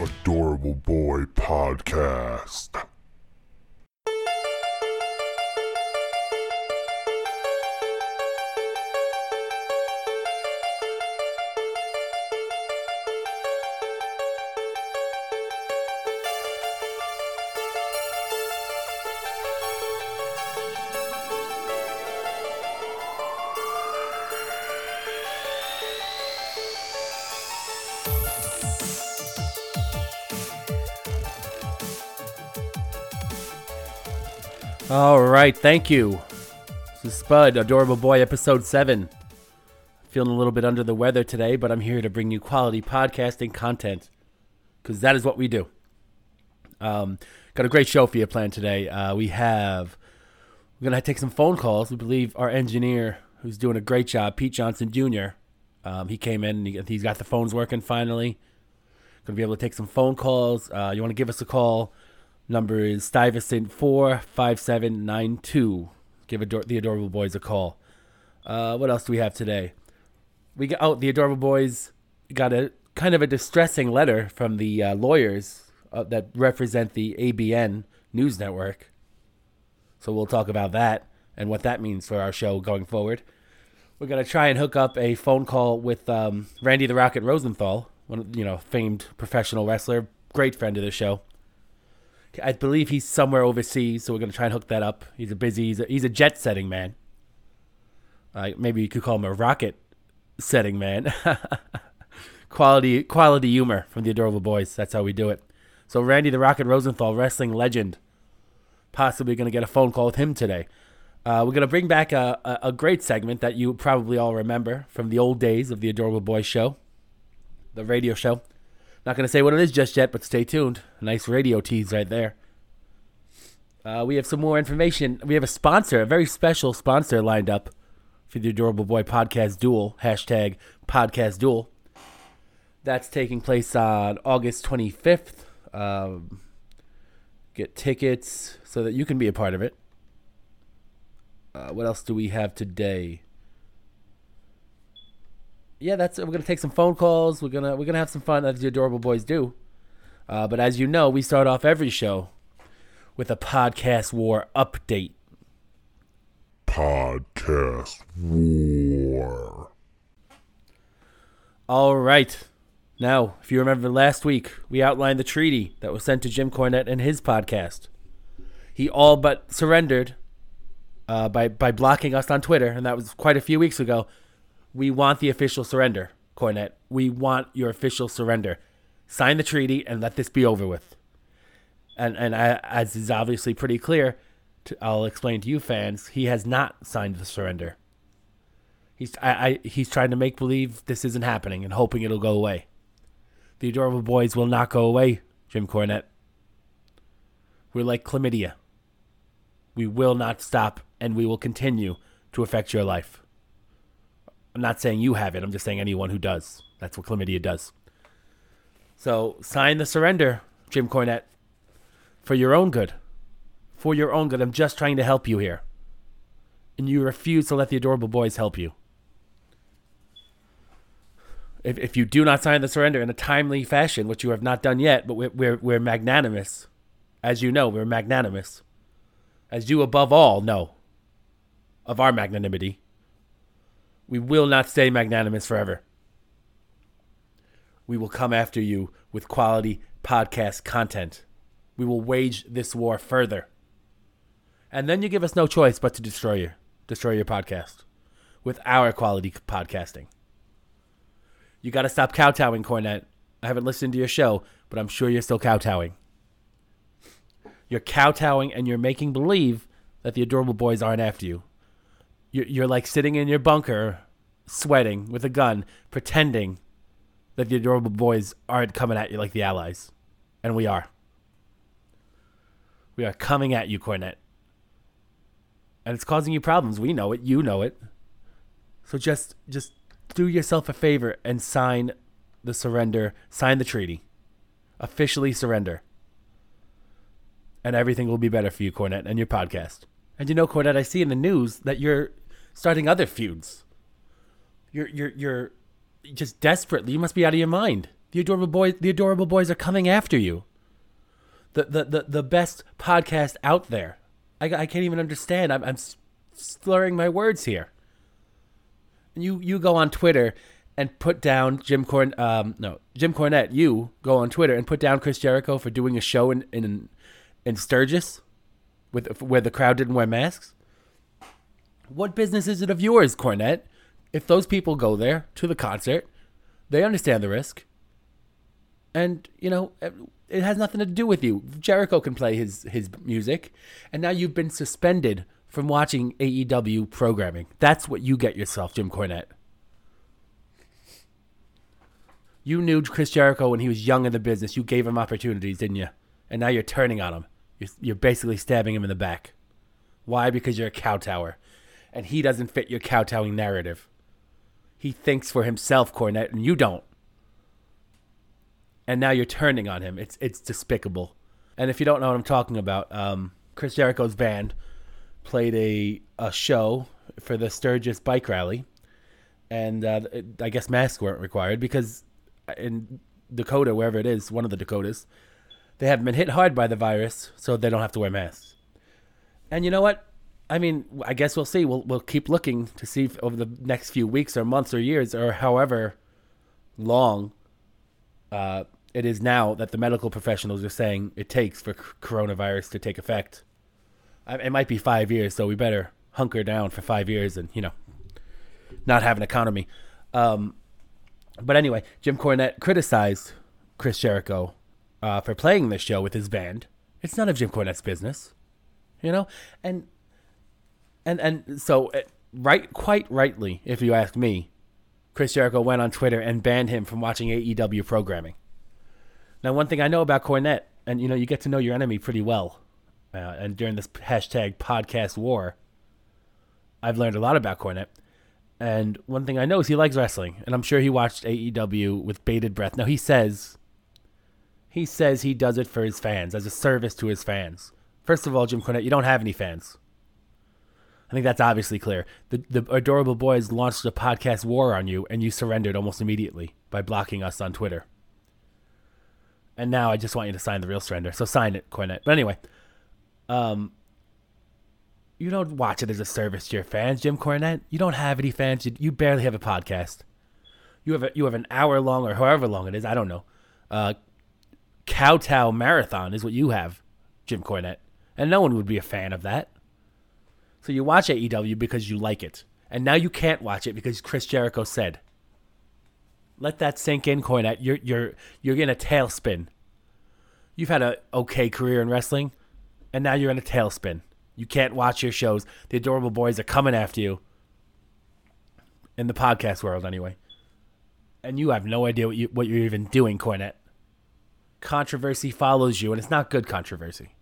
Adorable Boy Podcast. Right, thank you. This is Spud, Adorable Boy, Episode 7. Feeling a little bit under the weather today, but I'm here to bring you quality podcasting content because that is what we do. Um, got a great show for you planned today. Uh, we have, we're going to take some phone calls. We believe our engineer, who's doing a great job, Pete Johnson Jr., um, he came in and he, he's got the phones working finally. Going to be able to take some phone calls. Uh, you want to give us a call? Number is Stuyvesant four five seven nine two. Give Ador- the Adorable Boys a call. Uh, what else do we have today? We got oh the Adorable Boys got a kind of a distressing letter from the uh, lawyers uh, that represent the ABN News Network. So we'll talk about that and what that means for our show going forward. We're gonna try and hook up a phone call with um, Randy the Rocket Rosenthal, one of, you know famed professional wrestler, great friend of the show. I believe he's somewhere overseas, so we're gonna try and hook that up. He's a busy, he's a, he's a jet setting man. Uh, maybe you could call him a rocket setting man. quality, quality humor from the Adorable Boys. That's how we do it. So Randy the Rocket Rosenthal, wrestling legend, possibly gonna get a phone call with him today. Uh, we're gonna bring back a, a, a great segment that you probably all remember from the old days of the Adorable Boys show, the radio show. Not going to say what it is just yet, but stay tuned. Nice radio tease right there. Uh, we have some more information. We have a sponsor, a very special sponsor lined up for the Adorable Boy Podcast Duel, hashtag Podcast Duel. That's taking place on August 25th. Um, get tickets so that you can be a part of it. Uh, what else do we have today? Yeah, that's we're gonna take some phone calls. We're gonna we're gonna have some fun as the adorable boys do. Uh, but as you know, we start off every show with a podcast war update. Podcast War. All right. Now, if you remember last week, we outlined the treaty that was sent to Jim Cornette and his podcast. He all but surrendered uh, by by blocking us on Twitter, and that was quite a few weeks ago. We want the official surrender, Cornette. We want your official surrender. Sign the treaty and let this be over with. And and I, as is obviously pretty clear, to, I'll explain to you fans, he has not signed the surrender. He's I, I he's trying to make believe this isn't happening and hoping it'll go away. The adorable boys will not go away, Jim Cornette. We're like chlamydia. We will not stop and we will continue to affect your life. I'm not saying you have it. I'm just saying anyone who does. That's what chlamydia does. So sign the surrender, Jim Cornette, for your own good. For your own good. I'm just trying to help you here. And you refuse to let the adorable boys help you. If, if you do not sign the surrender in a timely fashion, which you have not done yet, but we're, we're, we're magnanimous. As you know, we're magnanimous. As you above all know of our magnanimity. We will not stay magnanimous forever. We will come after you with quality podcast content. We will wage this war further. And then you give us no choice but to destroy you, destroy your podcast with our quality podcasting. You got to stop kowtowing, Cornette. I haven't listened to your show, but I'm sure you're still kowtowing. You're kowtowing and you're making believe that the adorable boys aren't after you. You're, you're like sitting in your bunker, sweating with a gun, pretending that the adorable boys aren't coming at you like the allies. And we are. We are coming at you, Cornette. And it's causing you problems. We know it. You know it. So just just do yourself a favor and sign the surrender, sign the treaty. Officially surrender. And everything will be better for you, Cornette, and your podcast. And you know, Cornette, I see in the news that you're starting other feuds. You're you're you're just desperately. You must be out of your mind. The adorable boys, the adorable boys are coming after you. The the the, the best podcast out there. I, I can't even understand. I'm I'm slurring my words here. You you go on Twitter and put down Jim Corn um no Jim Cornette. You go on Twitter and put down Chris Jericho for doing a show in in in Sturgis, with where the crowd didn't wear masks. What business is it of yours, Cornette? If those people go there to the concert, they understand the risk. And, you know, eh, it has nothing to do with you. Jericho can play his, his music, and now you've been suspended from watching AEW programming. That's what you get yourself, Jim Cornette. You knew Chris Jericho when he was young in the business. You gave him opportunities, didn't you? And now you're turning on him. You're, you're basically stabbing him in the back. Why? Because you're a kowtower. And he doesn't fit your kowtowing narrative. He thinks for himself, Cornette, and you don't. And now you're turning on him. It's it's despicable. And if you don't know what I'm talking about, um, Chris Jericho's band played a a show for the Sturgis bike rally, and uh, I guess masks weren't required because in Dakota, wherever it is, one of the Dakotas, they haven't been hit hard by the virus, so they don't have to wear masks. And you know what? I mean, I guess we'll see. We'll we'll keep looking to see if over the next few weeks or months or years or however long uh, it is now that the medical professionals are saying it takes for coronavirus to take effect. It might be five years, so we better hunker down for five years and you know not have an economy. Um, but anyway, Jim Cornette criticized Chris Jericho uh, for playing this show with his band. It's none of Jim Cornette's business, you know, and and and so uh, right, quite rightly, if you ask me, Chris Jericho went on Twitter and banned him from watching AEW programming. Now, one thing I know about Cornette, and you know, you get to know your enemy pretty well, uh, and during this hashtag podcast war, I've learned a lot about Cornette. And one thing I know is he likes wrestling, and I'm sure he watched AEW with bated breath. Now he says, he says he does it for his fans as a service to his fans. First of all, Jim Cornette, you don't have any fans. I think that's obviously clear. The the adorable boys launched a podcast war on you, and you surrendered almost immediately by blocking us on Twitter. And now I just want you to sign the real surrender. So sign it, Cornette. But anyway, um, you don't watch it as a service to your fans, Jim Cornette. You don't have any fans. You, you barely have a podcast. You have a, you have an hour long or however long it is. I don't know. Uh, kowtow marathon is what you have, Jim Cornette, and no one would be a fan of that. So you watch AEW because you like it. And now you can't watch it because Chris Jericho said. Let that sink in, Cornette. You're you're you're in a tailspin. You've had a okay career in wrestling, and now you're in a tailspin. You can't watch your shows. The adorable boys are coming after you. In the podcast world, anyway. And you have no idea what you what you're even doing, Cornette. Controversy follows you, and it's not good controversy.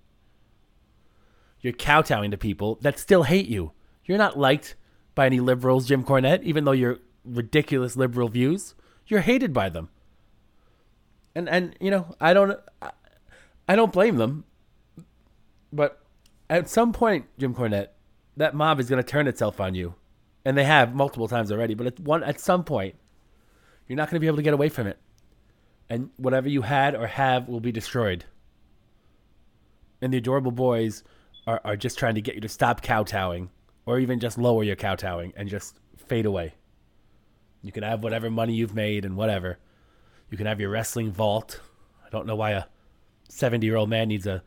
You're kowtowing to people that still hate you. You're not liked by any liberals, Jim Cornette, even though you're ridiculous liberal views. You're hated by them. And and you know, I don't I don't blame them. But at some point, Jim Cornette, that mob is going to turn itself on you. And they have multiple times already, but at one at some point, you're not going to be able to get away from it. And whatever you had or have will be destroyed. And the adorable boys are, are just trying to get you to stop kowtowing or even just lower your kowtowing and just fade away. You can have whatever money you've made and whatever. You can have your wrestling vault. I don't know why a 70 year old man needs a,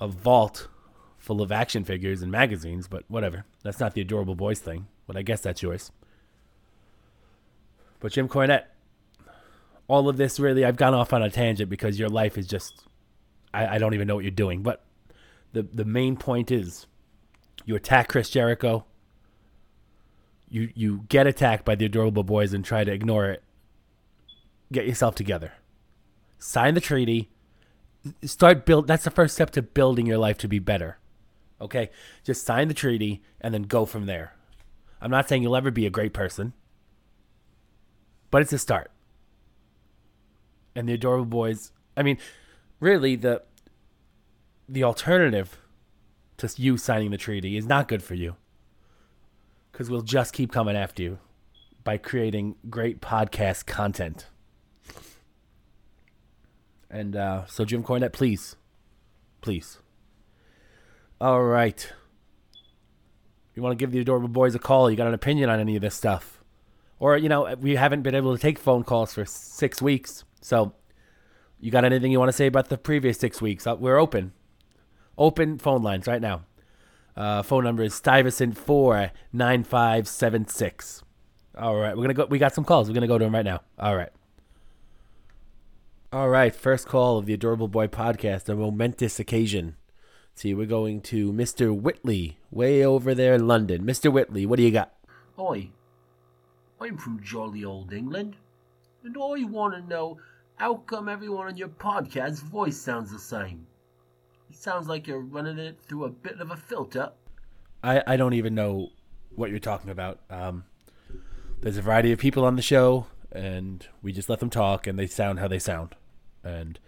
a vault full of action figures and magazines, but whatever. That's not the adorable boys thing, but I guess that's yours. But Jim Cornette, all of this really, I've gone off on a tangent because your life is just, I, I don't even know what you're doing. But the the main point is you attack Chris Jericho. You you get attacked by the adorable boys and try to ignore it. Get yourself together. Sign the treaty. Start build that's the first step to building your life to be better. Okay? Just sign the treaty and then go from there. I'm not saying you'll ever be a great person. But it's a start. And the adorable boys, I mean, really the the alternative to you signing the treaty is not good for you because we'll just keep coming after you by creating great podcast content. And uh, so, Jim Cornette, please, please. All right. You want to give the adorable boys a call? You got an opinion on any of this stuff? Or, you know, we haven't been able to take phone calls for six weeks. So, you got anything you want to say about the previous six weeks? Uh, we're open. Open phone lines right now. Uh, phone number is Stuyvesant four nine five seven six. All right, we're gonna go. We got some calls. We're gonna go to them right now. All right. All right, first call of the Adorable Boy podcast, a momentous occasion. See, we're going to Mr. Whitley, way over there in London. Mr. Whitley, what do you got? Hi, I'm from jolly old England, and I want to know how come everyone on your podcast's voice sounds the same? It sounds like you're running it through a bit of a filter. I, I don't even know what you're talking about. Um, there's a variety of people on the show, and we just let them talk, and they sound how they sound. And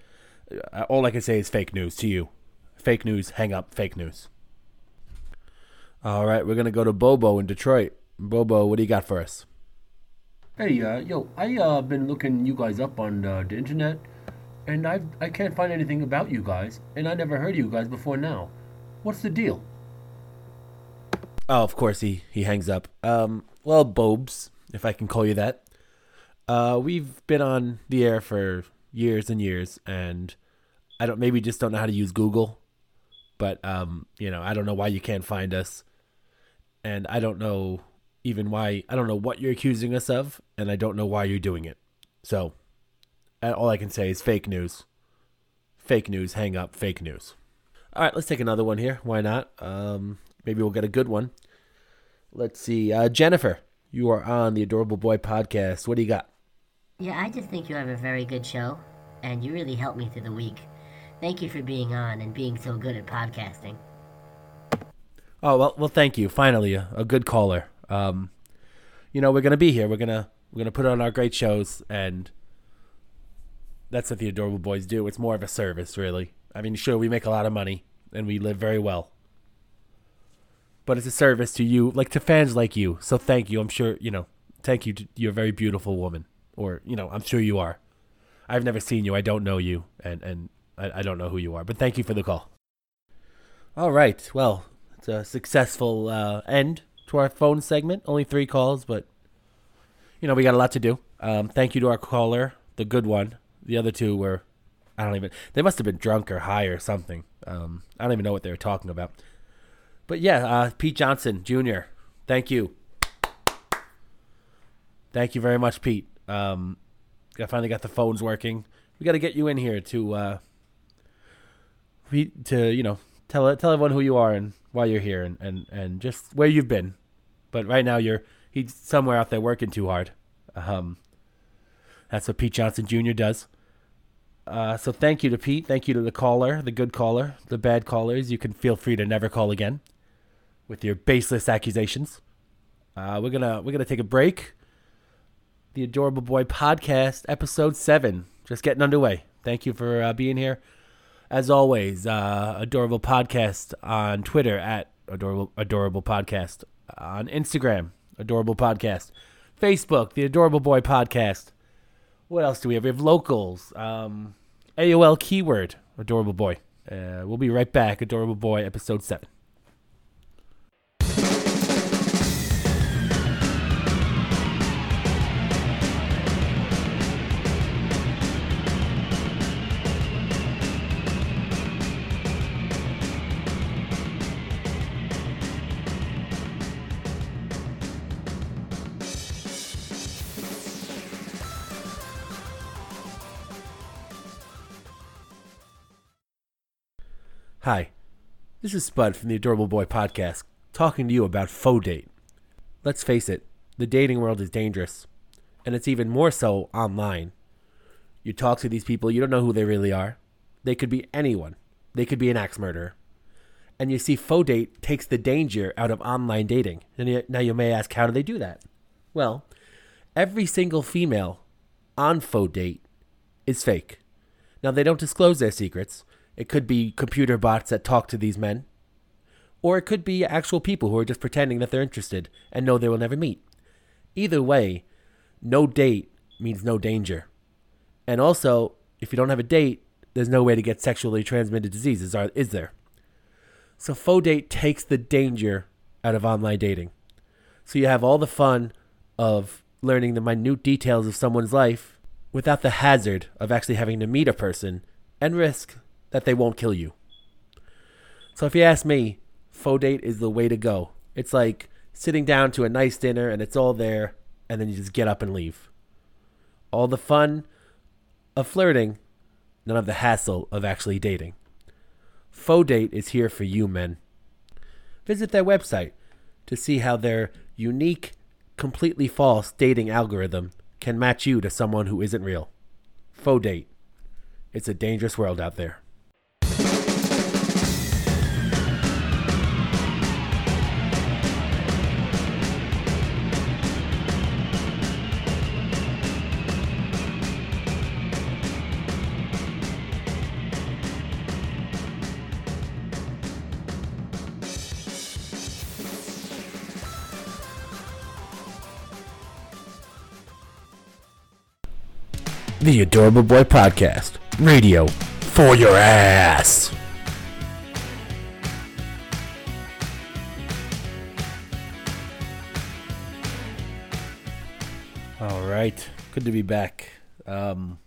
uh, all I can say is fake news to you. Fake news, hang up, fake news. All right, we're going to go to Bobo in Detroit. Bobo, what do you got for us? Hey, uh, yo, I uh been looking you guys up on uh, the internet, and I I can't find anything about you guys, and I never heard of you guys before now. What's the deal? Oh, of course he he hangs up. Um, well, Bobes, if I can call you that. Uh, we've been on the air for years and years, and I don't maybe just don't know how to use Google, but um, you know, I don't know why you can't find us, and I don't know even why I don't know what you're accusing us of, and I don't know why you're doing it. So, all I can say is fake news. Fake news. Hang up. Fake news. All right, let's take another one here. Why not? Um, maybe we'll get a good one. Let's see. Uh, Jennifer, you are on the Adorable Boy podcast. What do you got? Yeah, I just think you have a very good show, and you really helped me through the week. Thank you for being on and being so good at podcasting. Oh well, well, thank you. Finally, a, a good caller. Um, you know, we're gonna be here. We're gonna we're gonna put on our great shows, and that's what the Adorable Boys do. It's more of a service, really. I mean, sure, we make a lot of money and we live very well, but it's a service to you, like to fans like you. So thank you. I'm sure you know. Thank you. You're a very beautiful woman, or you know, I'm sure you are. I've never seen you. I don't know you, and and I, I don't know who you are. But thank you for the call. All right. Well, it's a successful uh, end to our phone segment. Only three calls, but you know we got a lot to do. Um, thank you to our caller, the good one. The other two were, I don't even. They must have been drunk or high or something. Um, I don't even know what they were talking about. But yeah, uh, Pete Johnson Jr. Thank you. Thank you very much, Pete. Um, I finally got the phones working. We got to get you in here to, uh, to you know, tell tell everyone who you are and why you're here and, and, and just where you've been. But right now you're he's somewhere out there working too hard. Um, that's what Pete Johnson Jr. does. Uh, so thank you to Pete. Thank you to the caller, the good caller, the bad callers. You can feel free to never call again with your baseless accusations. Uh, we're gonna we're gonna take a break. The Adorable Boy Podcast, episode seven, just getting underway. Thank you for uh, being here. As always, uh, Adorable Podcast on Twitter at Adorable Adorable Podcast, on Instagram, Adorable Podcast, Facebook, The Adorable Boy Podcast. What else do we have? We have locals, um, AOL keyword, Adorable Boy. Uh, we'll be right back. Adorable Boy, episode seven. Hi, this is Spud from the Adorable Boy Podcast, talking to you about faux date. Let's face it, the dating world is dangerous, and it's even more so online. You talk to these people, you don't know who they really are. They could be anyone. They could be an axe murderer. And you see, faux date takes the danger out of online dating. And now you may ask, how do they do that? Well, every single female on faux date is fake. Now, they don't disclose their secrets. It could be computer bots that talk to these men, or it could be actual people who are just pretending that they're interested and know they will never meet. Either way, no date means no danger. And also, if you don't have a date, there's no way to get sexually transmitted diseases, are, is there? So faux date takes the danger out of online dating. So you have all the fun of learning the minute details of someone's life without the hazard of actually having to meet a person and risk that they won't kill you. So if you ask me, faux date is the way to go. It's like sitting down to a nice dinner and it's all there and then you just get up and leave. All the fun of flirting, none of the hassle of actually dating. Faux date is here for you, men. Visit their website to see how their unique, completely false dating algorithm can match you to someone who isn't real. Faux date. It's a dangerous world out there. The Adorable Boy Podcast. Radio for your ass. All right. Good to be back. Um,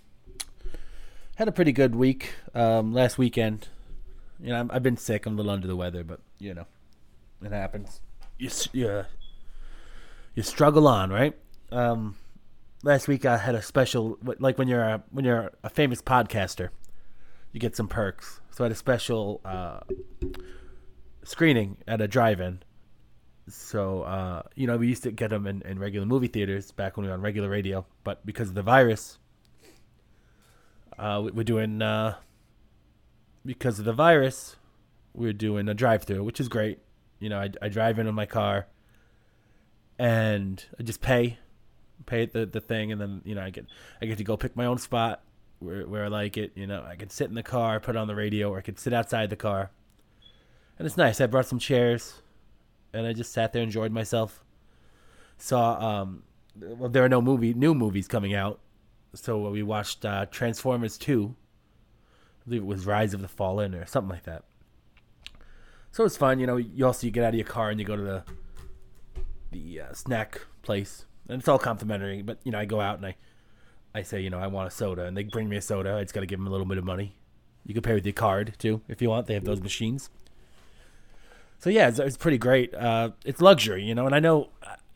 had a pretty good week um, last weekend. You know, I'm, I've been sick. I'm a little under the weather, but, you know, it happens. You, you, you struggle on, right? Um, last week I had a special like when you're a, when you're a famous podcaster, you get some perks. So I had a special uh, screening at a drive-in. So uh, you know we used to get them in, in regular movie theaters back when we were on regular radio, but because of the virus, uh, we- we're doing uh, because of the virus, we're doing a drive-through, which is great. You know, I, I drive in in my car, and I just pay pay the the thing, and then you know I get I get to go pick my own spot where where I like it. You know, I can sit in the car, put it on the radio, or I could sit outside the car, and it's nice. I brought some chairs, and I just sat there, enjoyed myself. Saw um, well, there are no movie new movies coming out, so we watched uh, Transformers Two. I believe it was Rise of the Fallen or something like that. So it's fun, you know. You also you get out of your car and you go to the the uh, snack place and it's all complimentary. But you know, I go out and I, I say, you know, I want a soda, and they bring me a soda. I just got to give them a little bit of money. You can pay with your card too if you want. They have those machines. So yeah, it's, it's pretty great. Uh, it's luxury, you know, and I know,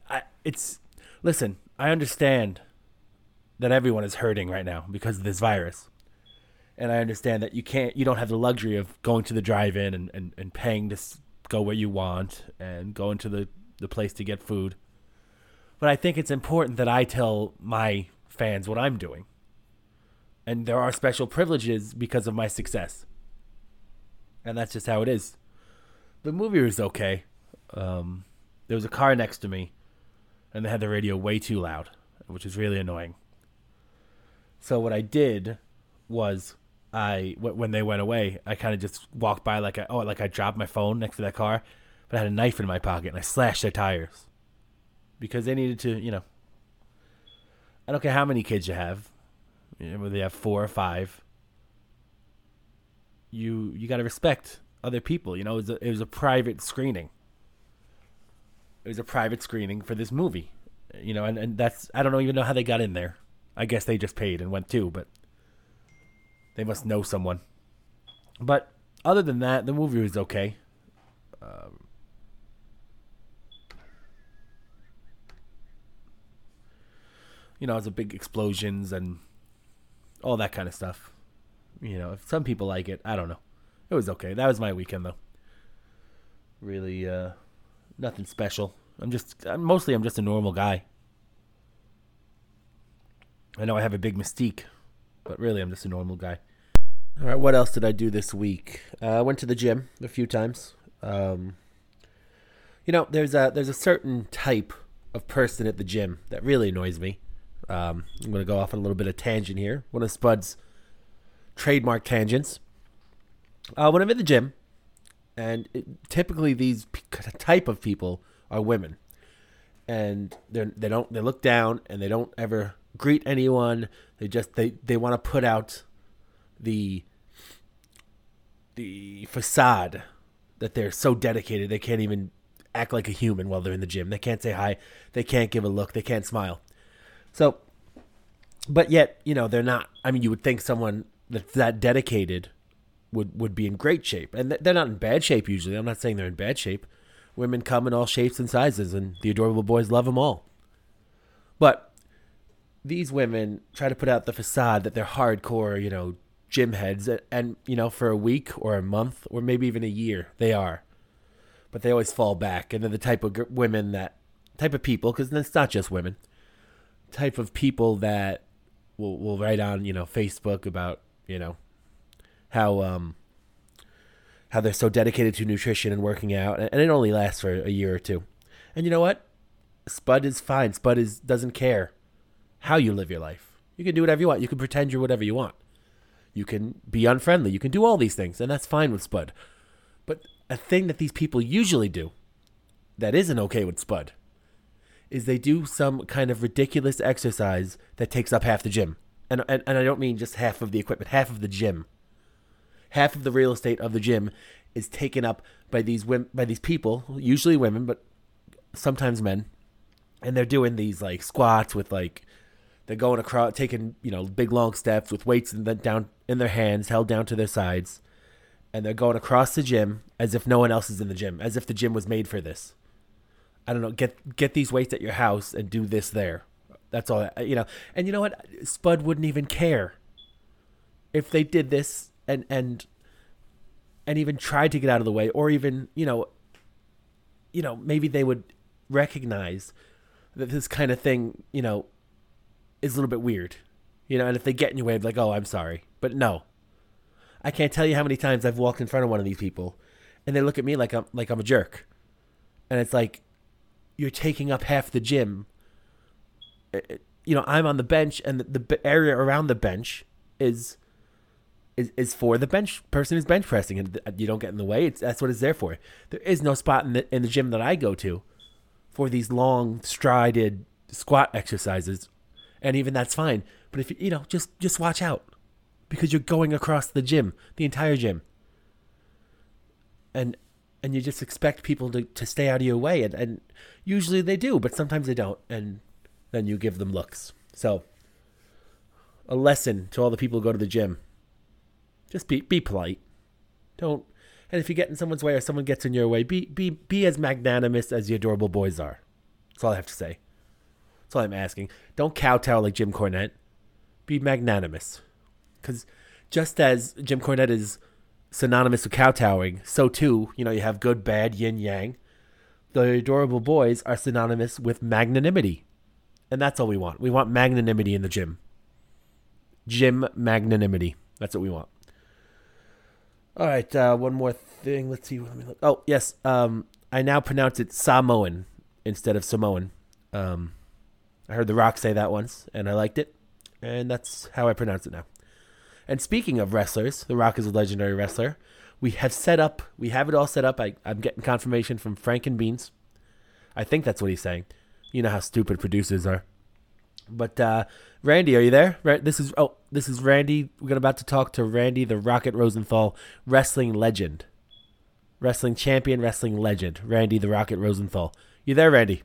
I, it's. Listen, I understand that everyone is hurting right now because of this virus, and I understand that you can't, you don't have the luxury of going to the drive-in and, and, and paying to go where you want and going to the the place to get food but I think it's important that I tell my fans what I'm doing. And there are special privileges because of my success. And that's just how it is. The movie was okay. Um, there was a car next to me, and they had the radio way too loud, which is really annoying. So what I did was I when they went away, I kind of just walked by like I oh like I dropped my phone next to that car, but I had a knife in my pocket and I slashed their tires because they needed to, you know. I don't care how many kids you have, whether they have four or five. You you got to respect other people. You know, it was, a, it was a private screening. It was a private screening for this movie, you know, and, and that's I don't even know how they got in there. I guess they just paid and went too, but they must know someone. But other than that, the movie was okay. Um, you know, it's a big explosions and all that kind of stuff. You know, if some people like it, I don't know. It was okay. That was my weekend though. Really, uh, nothing special. I'm just I'm, mostly I'm just a normal guy. I know I have a big mystique, but really I'm just a normal guy. All right, what else did I do this week? Uh, I went to the gym a few times. Um, you know, there's a there's a certain type of person at the gym that really annoys me. Um, I'm going to go off on a little bit of tangent here. One of Spud's trademark tangents. Uh, when I'm in the gym, and it, typically these p- type of people are women, and they they don't they look down and they don't ever greet anyone. They just they they want to put out the the facade that they're so dedicated they can't even act like a human while they're in the gym. They can't say hi, they can't give a look, they can't smile. So, but yet, you know, they're not. I mean, you would think someone that's that dedicated would would be in great shape, and they're not in bad shape usually. I'm not saying they're in bad shape. Women come in all shapes and sizes, and the adorable boys love them all. But these women try to put out the facade that they're hardcore, you know, gym heads, and you know, for a week or a month or maybe even a year, they are. But they always fall back, and they're the type of women that, type of people, because it's not just women, type of people that will will write on you know Facebook about you know how um how they're so dedicated to nutrition and working out, and it only lasts for a year or two. And you know what? Spud is fine. Spud is doesn't care how you live your life. You can do whatever you want. You can pretend you're whatever you want. You can be unfriendly. You can do all these things, and that's fine with Spud. But a thing that these people usually do that isn't okay with Spud is they do some kind of ridiculous exercise that takes up half the gym. And, and, and I don't mean just half of the equipment, half of the gym. Half of the real estate of the gym is taken up by these by these people, usually women, but sometimes men. And they're doing these like squats with like they're going across, taking you know big long steps with weights in the, down in their hands, held down to their sides, and they're going across the gym as if no one else is in the gym, as if the gym was made for this. I don't know. Get get these weights at your house and do this there. That's all. You know. And you know what? Spud wouldn't even care if they did this and and and even tried to get out of the way, or even you know, you know, maybe they would recognize that this kind of thing, you know, is a little bit weird. You know, and if they get in your way, like, oh, I'm sorry. But no. I can't tell you how many times I've walked in front of one of these people and they look at me like I'm like I'm a jerk. And it's like you're taking up half the gym. Uh, uh, you know, I'm on the bench and the, the area around the bench is is, is for the bench person who's bench pressing and uh, you don't get in the way. It's that's what it's there for. There is no spot in the in the gym that I go to for these long strided squat exercises and even that's fine. But if you, you know, just just watch out because you're going across the gym, the entire gym, and and you just expect people to, to stay out of your way, and, and usually they do, but sometimes they don't, and then you give them looks. So, a lesson to all the people who go to the gym: just be be polite. Don't, and if you get in someone's way or someone gets in your way, be be be as magnanimous as the adorable boys are. That's all I have to say. That's all I'm asking. Don't kowtow like Jim Cornette. Be magnanimous. Because just as Jim Cornette is synonymous with kowtowing, so too, you know, you have good, bad, yin, yang. The adorable boys are synonymous with magnanimity. And that's all we want. We want magnanimity in the gym. Gym magnanimity. That's what we want. All right, uh, one more thing. Let's see. Let me look. Oh, yes. Um, I now pronounce it Samoan instead of Samoan. Um, I heard The Rock say that once, and I liked it, and that's how I pronounce it now. And speaking of wrestlers, The Rock is a legendary wrestler. We have set up, we have it all set up. I, I'm getting confirmation from Frank and Beans. I think that's what he's saying. You know how stupid producers are. But uh, Randy, are you there? This is oh, this is Randy. We're about to talk to Randy, the Rocket Rosenthal, wrestling legend, wrestling champion, wrestling legend, Randy, the Rocket Rosenthal. You there, Randy?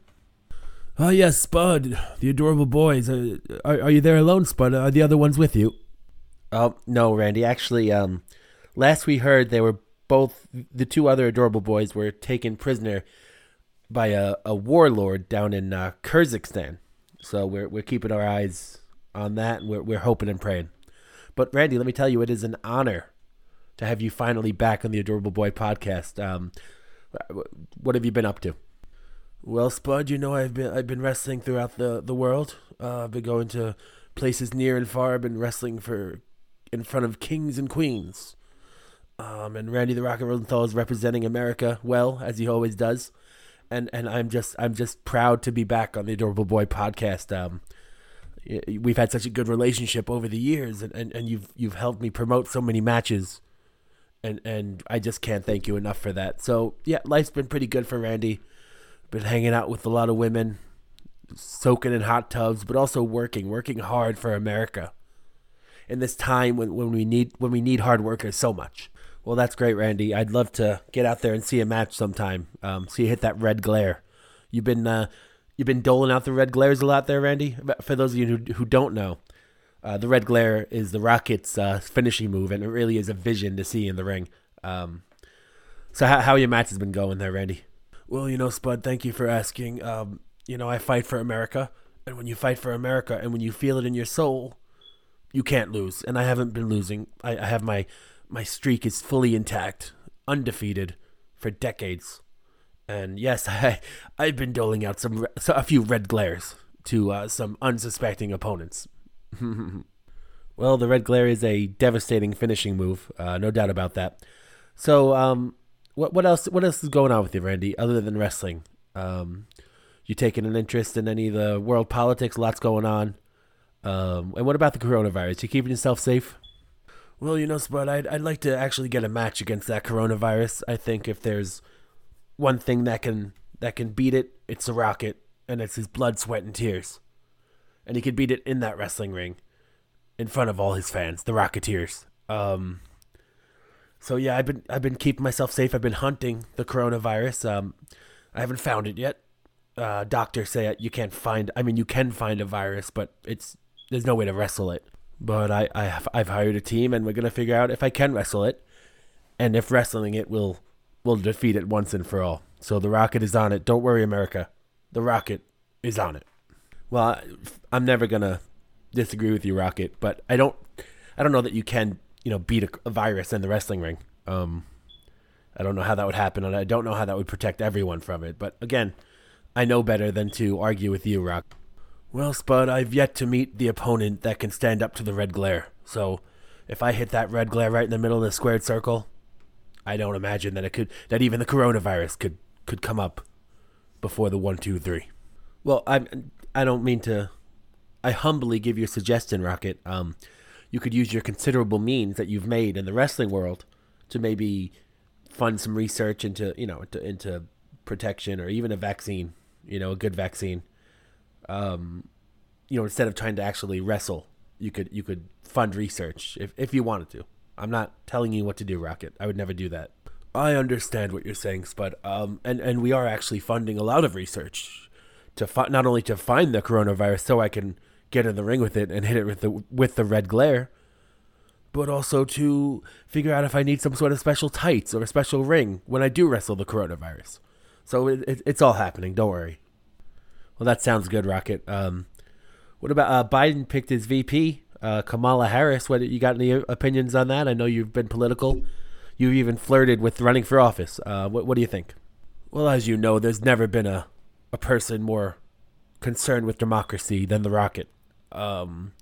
Oh, yes, Spud, the adorable boys. Uh, are, are you there alone, Spud? Are the other ones with you? Oh, no, Randy. Actually, um, last we heard, they were both, the two other adorable boys were taken prisoner by a, a warlord down in uh, Kyrgyzstan. So we're, we're keeping our eyes on that, and we're, we're hoping and praying. But, Randy, let me tell you, it is an honor to have you finally back on the Adorable Boy podcast. Um, what have you been up to? Well, Spud, you know I've been I've been wrestling throughout the the world. Uh, I've been going to places near and far. I've been wrestling for in front of kings and queens. Um, and Randy the Rocket Rosenthal is representing America well as he always does. And and I'm just I'm just proud to be back on the Adorable Boy podcast. Um, we've had such a good relationship over the years, and, and, and you've you've helped me promote so many matches, and and I just can't thank you enough for that. So yeah, life's been pretty good for Randy been hanging out with a lot of women, soaking in hot tubs, but also working, working hard for America. In this time when, when we need when we need hard workers so much. Well, that's great, Randy. I'd love to get out there and see a match sometime. Um, see you hit that red glare. You've been uh, you've been doling out the red glares a lot there, Randy. For those of you who, who don't know, uh, the red glare is the Rockets' uh, finishing move, and it really is a vision to see in the ring. Um, so, how how your match has been going there, Randy? Well, you know, Spud, thank you for asking. Um, you know, I fight for America, and when you fight for America, and when you feel it in your soul, you can't lose. And I haven't been losing. I, I have my my streak is fully intact, undefeated for decades. And yes, I I've been doling out some a few red glares to uh, some unsuspecting opponents. well, the red glare is a devastating finishing move, uh, no doubt about that. So, um, what what else what else is going on with you, Randy, other than wrestling? Um, you taking an interest in any of the world politics? Lots going on. Um, and what about the coronavirus? You keeping yourself safe? Well, you know, Spud, I'd, I'd like to actually get a match against that coronavirus. I think if there's one thing that can that can beat it, it's a rocket, and it's his blood, sweat, and tears. And he could beat it in that wrestling ring, in front of all his fans, the Rocketeers. Um, so yeah, I've been I've been keeping myself safe. I've been hunting the coronavirus. Um, I haven't found it yet. Uh, doctors say you can't find. I mean, you can find a virus, but it's there's no way to wrestle it. But I, I have, I've hired a team, and we're gonna figure out if I can wrestle it, and if wrestling it will will defeat it once and for all. So the Rocket is on it. Don't worry, America. The Rocket is on it. Well, I'm never gonna disagree with you, Rocket, but I don't I don't know that you can you know beat a, a virus in the wrestling ring. Um, I don't know how that would happen, and I don't know how that would protect everyone from it. But again, I know better than to argue with you, Rock. Well, Spud, I've yet to meet the opponent that can stand up to the red glare. So, if I hit that red glare right in the middle of the squared circle, I don't imagine that it could that even the coronavirus could could come up before the one, two, three. Well, I I don't mean to. I humbly give you a suggestion, Rocket. Um, you could use your considerable means that you've made in the wrestling world to maybe fund some research into you know into, into protection or even a vaccine. You know, a good vaccine um, you know, instead of trying to actually wrestle, you could you could fund research if if you wanted to. I'm not telling you what to do, Rocket. I would never do that. I understand what you're saying, Spud. Um, and and we are actually funding a lot of research to fi- not only to find the coronavirus so I can get in the ring with it and hit it with the with the red glare, but also to figure out if I need some sort of special tights or a special ring when I do wrestle the coronavirus. So it, it, it's all happening. Don't worry. Well, that sounds good, Rocket. Um, what about uh, Biden picked his VP, uh, Kamala Harris? What you got any opinions on that? I know you've been political. You've even flirted with running for office. Uh, what, what do you think? Well, as you know, there's never been a, a person more concerned with democracy than the Rocket. Um,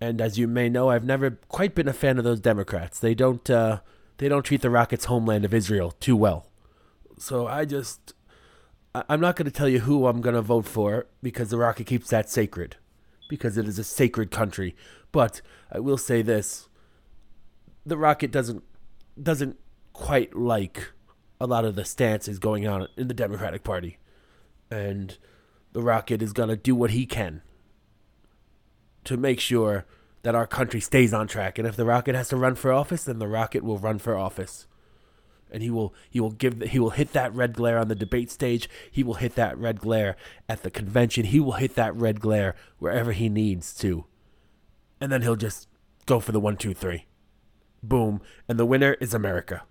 and as you may know, I've never quite been a fan of those Democrats. They don't uh, they don't treat the Rocket's homeland of Israel too well. So I just I'm not going to tell you who I'm going to vote for because the Rocket keeps that sacred, because it is a sacred country. But I will say this: the Rocket doesn't doesn't quite like a lot of the stances going on in the Democratic Party, and the Rocket is going to do what he can to make sure that our country stays on track. And if the Rocket has to run for office, then the Rocket will run for office and he will he will give he will hit that red glare on the debate stage. He will hit that red glare at the convention. He will hit that red glare wherever he needs to, and then he'll just go for the one, two, three, boom, and the winner is America.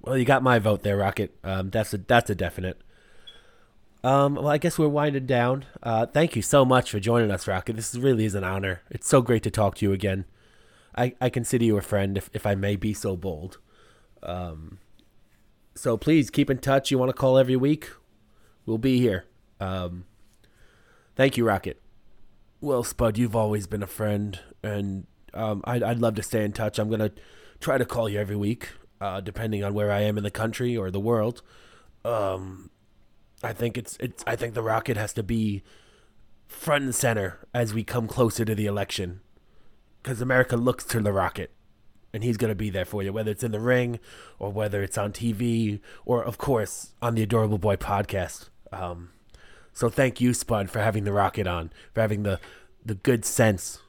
Well, you got my vote there, Rocket. Um, that's a that's a definite. Um, well, I guess we're winding down. Uh, thank you so much for joining us, Rocket. This really is an honor. It's so great to talk to you again. I, I consider you a friend, if, if I may be so bold. Um, so please keep in touch. You want to call every week? We'll be here. Um, thank you, Rocket. Well, Spud, you've always been a friend, and um, I'd, I'd love to stay in touch. I'm gonna try to call you every week, uh, depending on where I am in the country or the world. Um, I think it's it's. I think the Rocket has to be front and center as we come closer to the election, because America looks to the Rocket and he's going to be there for you, whether it's in the ring or whether it's on TV or, of course, on the Adorable Boy podcast. Um, so thank you, Spud, for having the Rocket on, for having the the good sense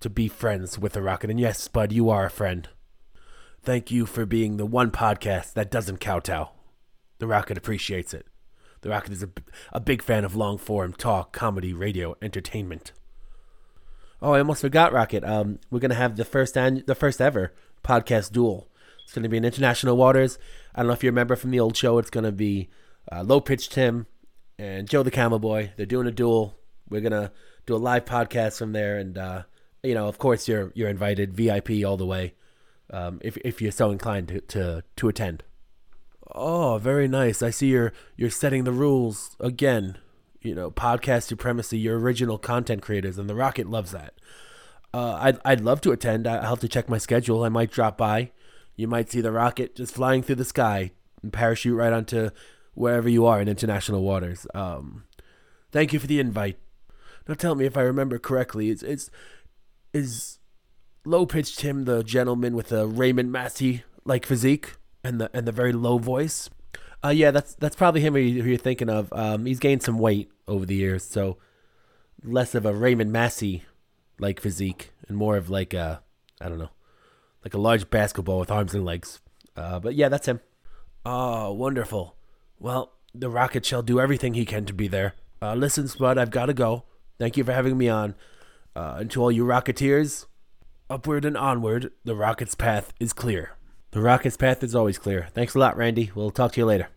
to be friends with the Rocket. And yes, Spud, you are a friend. Thank you for being the one podcast that doesn't kowtow. The Rocket appreciates it. The Rocket is a, a big fan of long form talk, comedy, radio, entertainment. Oh, I almost forgot, Rocket. Um, we're gonna have the first an- the first ever podcast duel. It's gonna be in international waters. I don't know if you remember from the old show. It's gonna be uh, Low Pitch Tim and Joe the Camel Boy. They're doing a duel. We're gonna do a live podcast from there, and uh, you know, of course, you're you're invited, VIP all the way, um, if if you're so inclined to to, to attend. Oh, very nice. I see you're you're setting the rules again. You know, podcast supremacy. Your original content creators, and the Rocket loves that. Uh, I'd I'd love to attend. I'll have to check my schedule. I might drop by. You might see the rocket just flying through the sky and parachute right onto wherever you are in international waters. Um, thank you for the invite. Now tell me if I remember correctly. It's it's is Low Pitch Tim the gentleman with the Raymond Massey like physique and the and the very low voice. Uh, yeah, that's that's probably him who you- who you're thinking of. Um, he's gained some weight over the years, so less of a Raymond Massey like physique and more of like a I don't know, like a large basketball with arms and legs. Uh, but yeah, that's him. Oh, wonderful. Well, the Rocket shall do everything he can to be there. Uh, listen, Spud, I've got to go. Thank you for having me on. Uh, and to all you Rocketeers, upward and onward, the Rocket's path is clear. The Rocket's path is always clear. Thanks a lot, Randy. We'll talk to you later.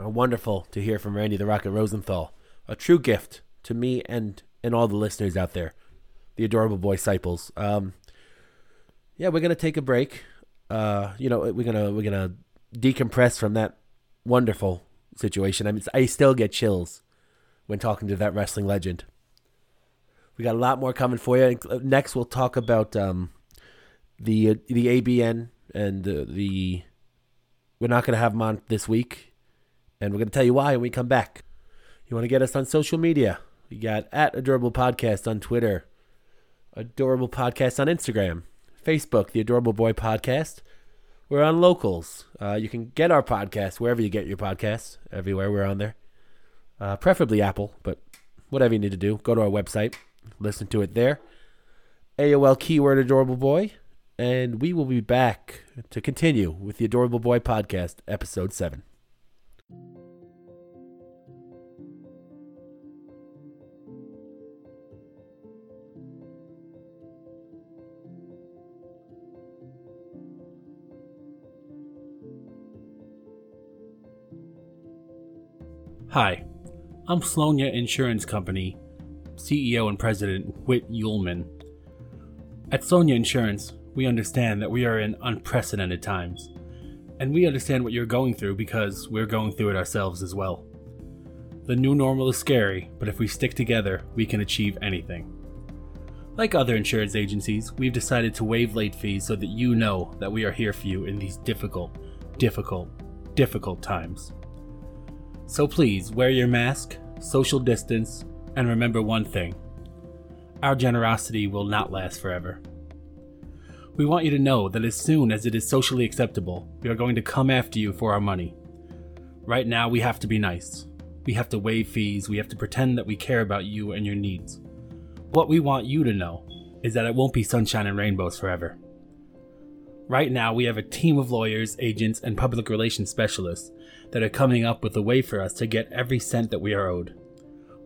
Uh, wonderful to hear from Randy the Rocket Rosenthal. A true gift to me and, and all the listeners out there, the adorable boy disciples. Um, yeah, we're gonna take a break. Uh, you know, we're gonna we're gonna decompress from that wonderful situation. I mean, I still get chills when talking to that wrestling legend. We got a lot more coming for you. Next, we'll talk about um, the uh, the ABN and the, the we're not going to have them on this week, and we're going to tell you why when we come back. You want to get us on social media? We got at Adorable Podcast on Twitter, Adorable Podcast on Instagram, Facebook, The Adorable Boy Podcast. We're on locals. Uh, you can get our podcast wherever you get your podcasts. Everywhere we're on there. Uh, preferably Apple, but whatever you need to do, go to our website, listen to it there. AOL keyword adorable boy, and we will be back to continue with the Adorable Boy podcast, episode seven. Hi, I'm Slonia Insurance Company, CEO and President Whit Ullman. At Slonia Insurance, we understand that we are in unprecedented times, and we understand what you're going through because we're going through it ourselves as well. The new normal is scary, but if we stick together, we can achieve anything. Like other insurance agencies, we've decided to waive late fees so that you know that we are here for you in these difficult, difficult, difficult times. So please wear your mask, social distance, and remember one thing our generosity will not last forever. We want you to know that as soon as it is socially acceptable, we are going to come after you for our money. Right now, we have to be nice. We have to waive fees, we have to pretend that we care about you and your needs. What we want you to know is that it won't be sunshine and rainbows forever. Right now, we have a team of lawyers, agents, and public relations specialists that are coming up with a way for us to get every cent that we are owed.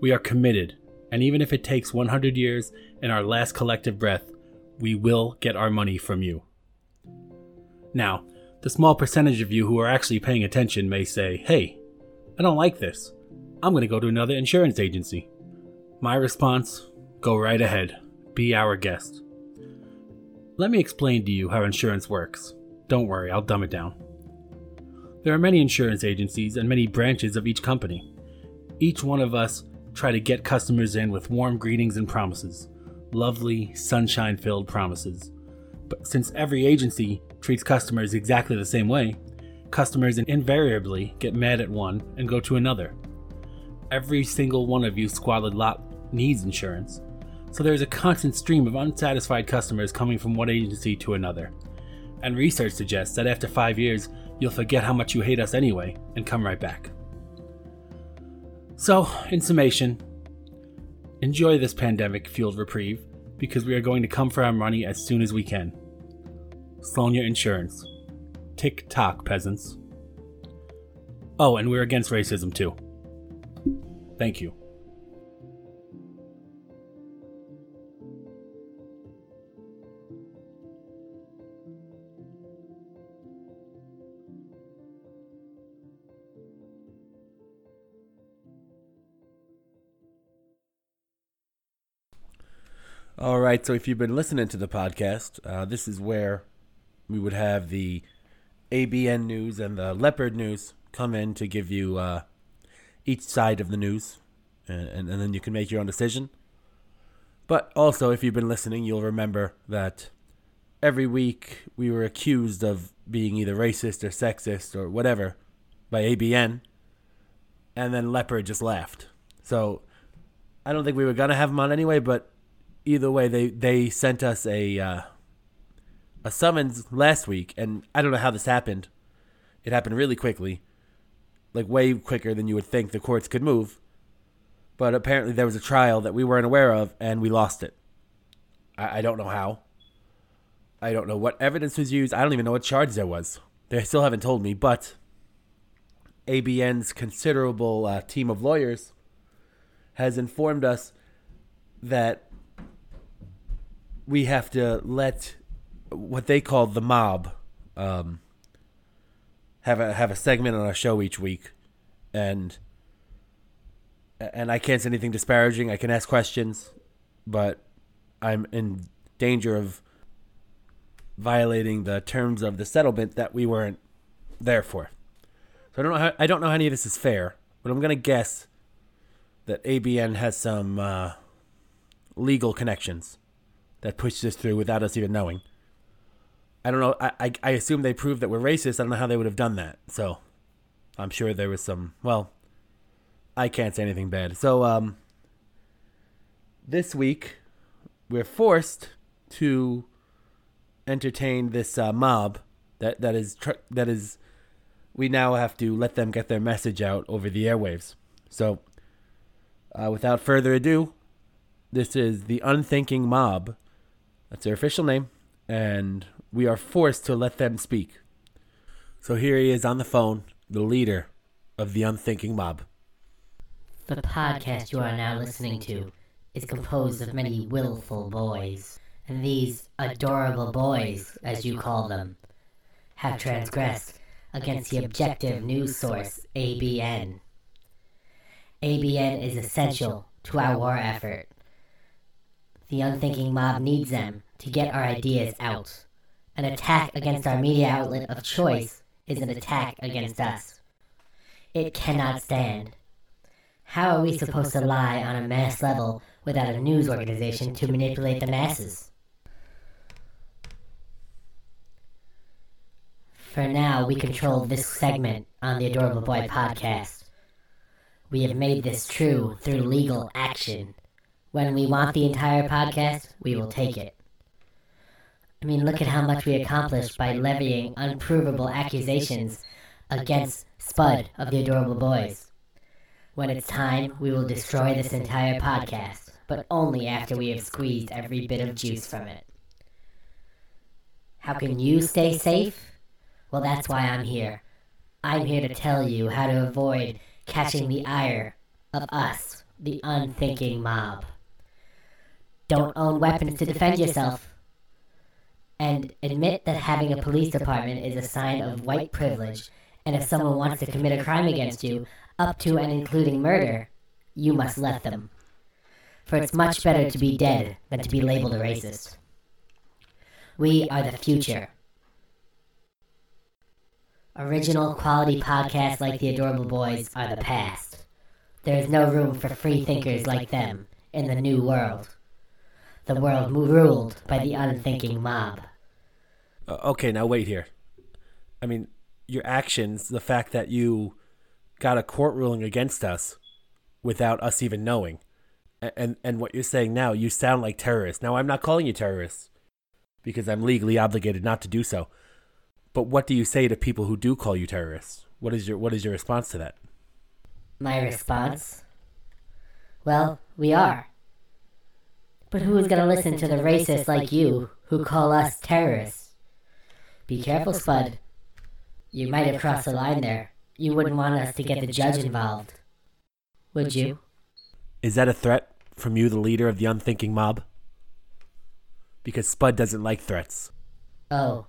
We are committed, and even if it takes 100 years and our last collective breath, we will get our money from you. Now, the small percentage of you who are actually paying attention may say, hey, I don't like this. I'm going to go to another insurance agency. My response go right ahead, be our guest. Let me explain to you how insurance works. Don't worry, I'll dumb it down. There are many insurance agencies and many branches of each company. Each one of us try to get customers in with warm greetings and promises, lovely, sunshine filled promises. But since every agency treats customers exactly the same way, customers invariably get mad at one and go to another. Every single one of you squalid lot needs insurance, so there's a constant stream of unsatisfied customers coming from one agency to another. And research suggests that after five years, you'll forget how much you hate us anyway and come right back. So, in summation, enjoy this pandemic fueled reprieve because we are going to come for our money as soon as we can. Slonia Insurance, TikTok peasants. Oh, and we're against racism too. Thank you. All right, so if you've been listening to the podcast, uh, this is where we would have the ABN news and the Leopard news come in to give you uh, each side of the news, and, and, and then you can make your own decision. But also, if you've been listening, you'll remember that every week we were accused of being either racist or sexist or whatever by ABN, and then Leopard just laughed. So I don't think we were gonna have him on anyway, but either way, they they sent us a uh, a summons last week, and I don't know how this happened. It happened really quickly, like way quicker than you would think the courts could move. But apparently, there was a trial that we weren't aware of, and we lost it. I, I don't know how. I don't know what evidence was used. I don't even know what charge there was. They still haven't told me, but ABN's considerable uh, team of lawyers has informed us that we have to let what they call the mob um, have a have a segment on our show each week, and and I can't say anything disparaging. I can ask questions, but I'm in danger of violating the terms of the settlement that we weren't there for. So I don't know how I don't know how any of this is fair, but I'm gonna guess that ABN has some uh, legal connections that pushed us through without us even knowing. I don't know. I, I, I assume they proved that we're racist. I don't know how they would have done that. So I'm sure there was some. Well, I can't say anything bad. So um, this week we're forced to entertain this uh, mob that that is tr- that is. We now have to let them get their message out over the airwaves. So, uh, without further ado, this is the Unthinking Mob. That's their official name, and we are forced to let them speak. So here he is on the phone, the leader of the Unthinking Mob. The podcast you are now listening to is composed of many willful boys, and these adorable boys, as you call them, have transgressed against the objective news source ABN. ABN is essential to our war effort. The unthinking mob needs them to get our ideas out. An attack against our media outlet of choice is an attack against us. It cannot stand. How are we supposed to lie on a mass level without a news organization to manipulate the masses? For now, we control this segment on the Adorable Boy podcast. We have made this true through legal action. When we want the entire podcast, we will take it. I mean, look at how much we accomplished by levying unprovable accusations against Spud of the Adorable Boys. When it's time, we will destroy this entire podcast, but only after we have squeezed every bit of juice from it. How can you stay safe? Well, that's why I'm here. I'm here to tell you how to avoid catching the ire of us, the unthinking mob. Don't own weapons to defend yourself. And admit that having a police department is a sign of white privilege, and if someone wants to commit a crime against you, up to and including murder, you must let them. For it's much better to be dead than to be labeled a racist. We are the future. Original quality podcasts like The Adorable Boys are the past. There is no room for free thinkers like them in the new world. The world ruled by the unthinking mob. Uh, okay, now wait here. I mean, your actions, the fact that you got a court ruling against us without us even knowing. And and what you're saying now, you sound like terrorists. Now, I'm not calling you terrorists because I'm legally obligated not to do so. But what do you say to people who do call you terrorists? What is your what is your response to that? My response? Well, we are. But who is going to listen to the racists like you who call us terrorists? Be careful, Spud. You might have crossed the line there. You wouldn't want us to get the judge involved. Would you? Is that a threat from you, the leader of the unthinking mob? Because Spud doesn't like threats. Oh,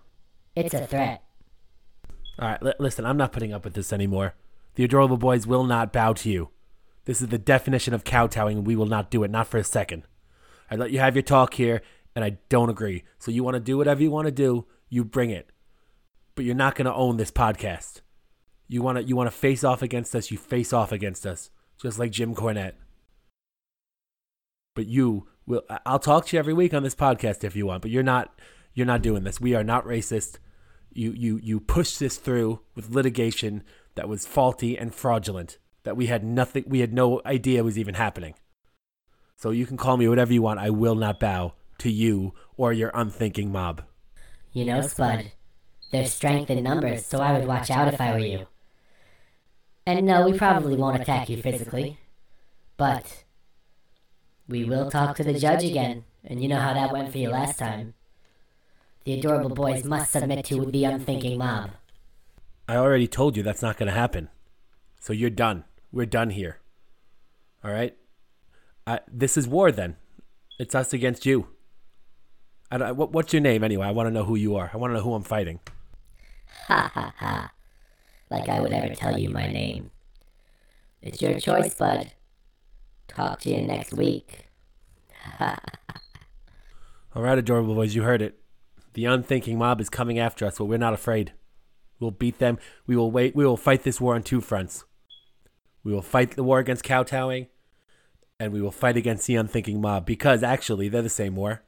it's a threat. All right, li- listen, I'm not putting up with this anymore. The adorable boys will not bow to you. This is the definition of kowtowing, and we will not do it, not for a second. I let you have your talk here, and I don't agree. So you want to do whatever you want to do, you bring it. But you're not going to own this podcast. You want to you want to face off against us, you face off against us, just like Jim Cornette. But you will I'll talk to you every week on this podcast if you want, but you're not you're not doing this. We are not racist you you you pushed this through with litigation that was faulty and fraudulent that we had nothing we had no idea was even happening so you can call me whatever you want i will not bow to you or your unthinking mob You know, Spud, there's strength in numbers, so I would watch out if I were you. And no, we probably won't attack you physically. But we will talk to the judge again, and you know how that went for you last time. The adorable boys must submit to the unthinking mob. i already told you that's not going to happen so you're done we're done here all right I, this is war then it's us against you I don't, what, what's your name anyway i want to know who you are i want to know who i'm fighting Ha ha ha. Like I would ever tell you my name. It's your choice, Bud. Talk to you next week. All right, adorable boys, you heard it. The unthinking mob is coming after us, but we're not afraid. We'll beat them. We will wait. We will fight this war on two fronts. We will fight the war against kowtowing, and we will fight against the unthinking mob because actually they're the same war.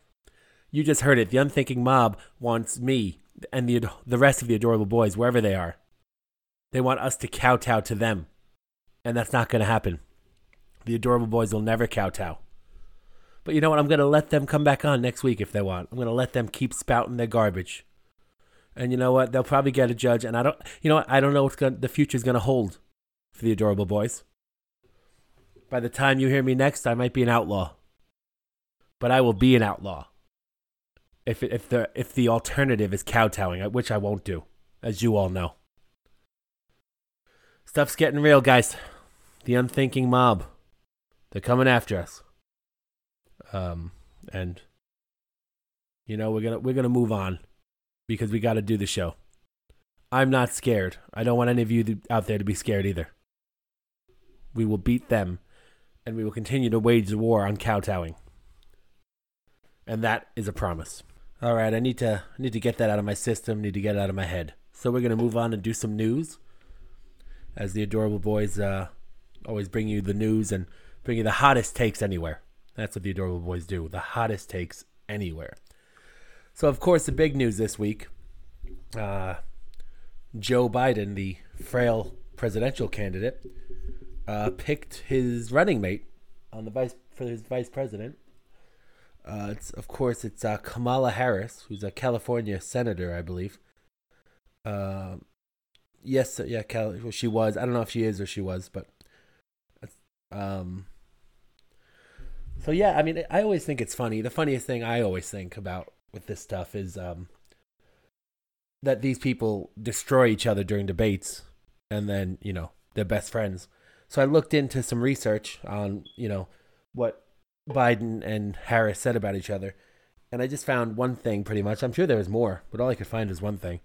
You just heard it. The unthinking mob wants me and the the rest of the adorable boys, wherever they are. They want us to kowtow to them, and that's not going to happen. The adorable boys will never kowtow. But you know what? I'm going to let them come back on next week if they want. I'm going to let them keep spouting their garbage. And you know what? They'll probably get a judge. And I don't, you know what? I don't know what the future is going to hold for the adorable boys. By the time you hear me next, I might be an outlaw. But I will be an outlaw. If, if the if the alternative is kowtowing, which I won't do, as you all know. Stuff's getting real, guys. The unthinking mob. They're coming after us um, and you know we're gonna we're gonna move on because we got to do the show. I'm not scared. I don't want any of you out there to be scared either. We will beat them, and we will continue to wage the war on kowtowing, and that is a promise. All right, I need to I need to get that out of my system. Need to get it out of my head. So we're gonna move on and do some news, as the adorable boys uh, always bring you the news and bring you the hottest takes anywhere. That's what the adorable boys do. The hottest takes anywhere. So, of course, the big news this week uh, Joe Biden, the frail presidential candidate, uh, picked his running mate on the vice for his vice president. Uh, it's of course it's uh, Kamala Harris, who's a California senator, I believe. Uh, yes, yeah, Cal- well, she was. I don't know if she is or she was, but um, so yeah, I mean, I always think it's funny. The funniest thing I always think about with this stuff is um, that these people destroy each other during debates, and then you know they're best friends. So I looked into some research on you know what Biden and Harris said about each other, and I just found one thing pretty much. I'm sure there was more, but all I could find was one thing,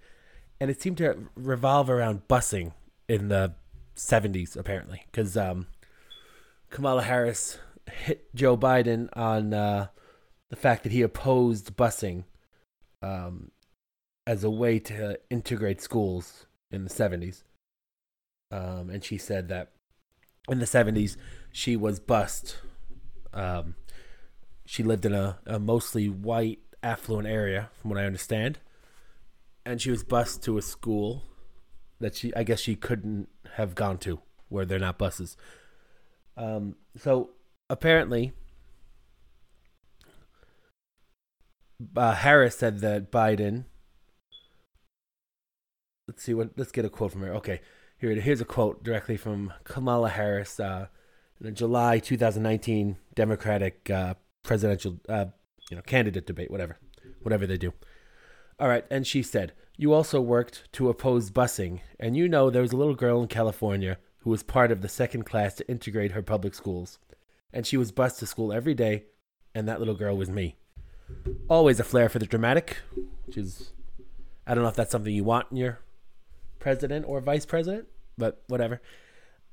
and it seemed to revolve around busing in the 70s apparently, because um, Kamala Harris hit Joe Biden on uh, the fact that he opposed busing um, as a way to integrate schools in the 70s. Um, and she said that in the 70s, she was bused. Um, she lived in a, a mostly white, affluent area, from what I understand. And she was bused to a school that she, I guess, she couldn't have gone to where they're not buses. Um, so apparently, uh, Harris said that Biden. Let's see what. Let's get a quote from her. Okay, here here's a quote directly from Kamala Harris uh, in a July 2019 Democratic uh, presidential uh, you know candidate debate, whatever, whatever they do. All right, and she said, You also worked to oppose busing, and you know there was a little girl in California who was part of the second class to integrate her public schools. And she was bused to school every day, and that little girl was me. Always a flair for the dramatic, which is, I don't know if that's something you want in your president or vice president, but whatever.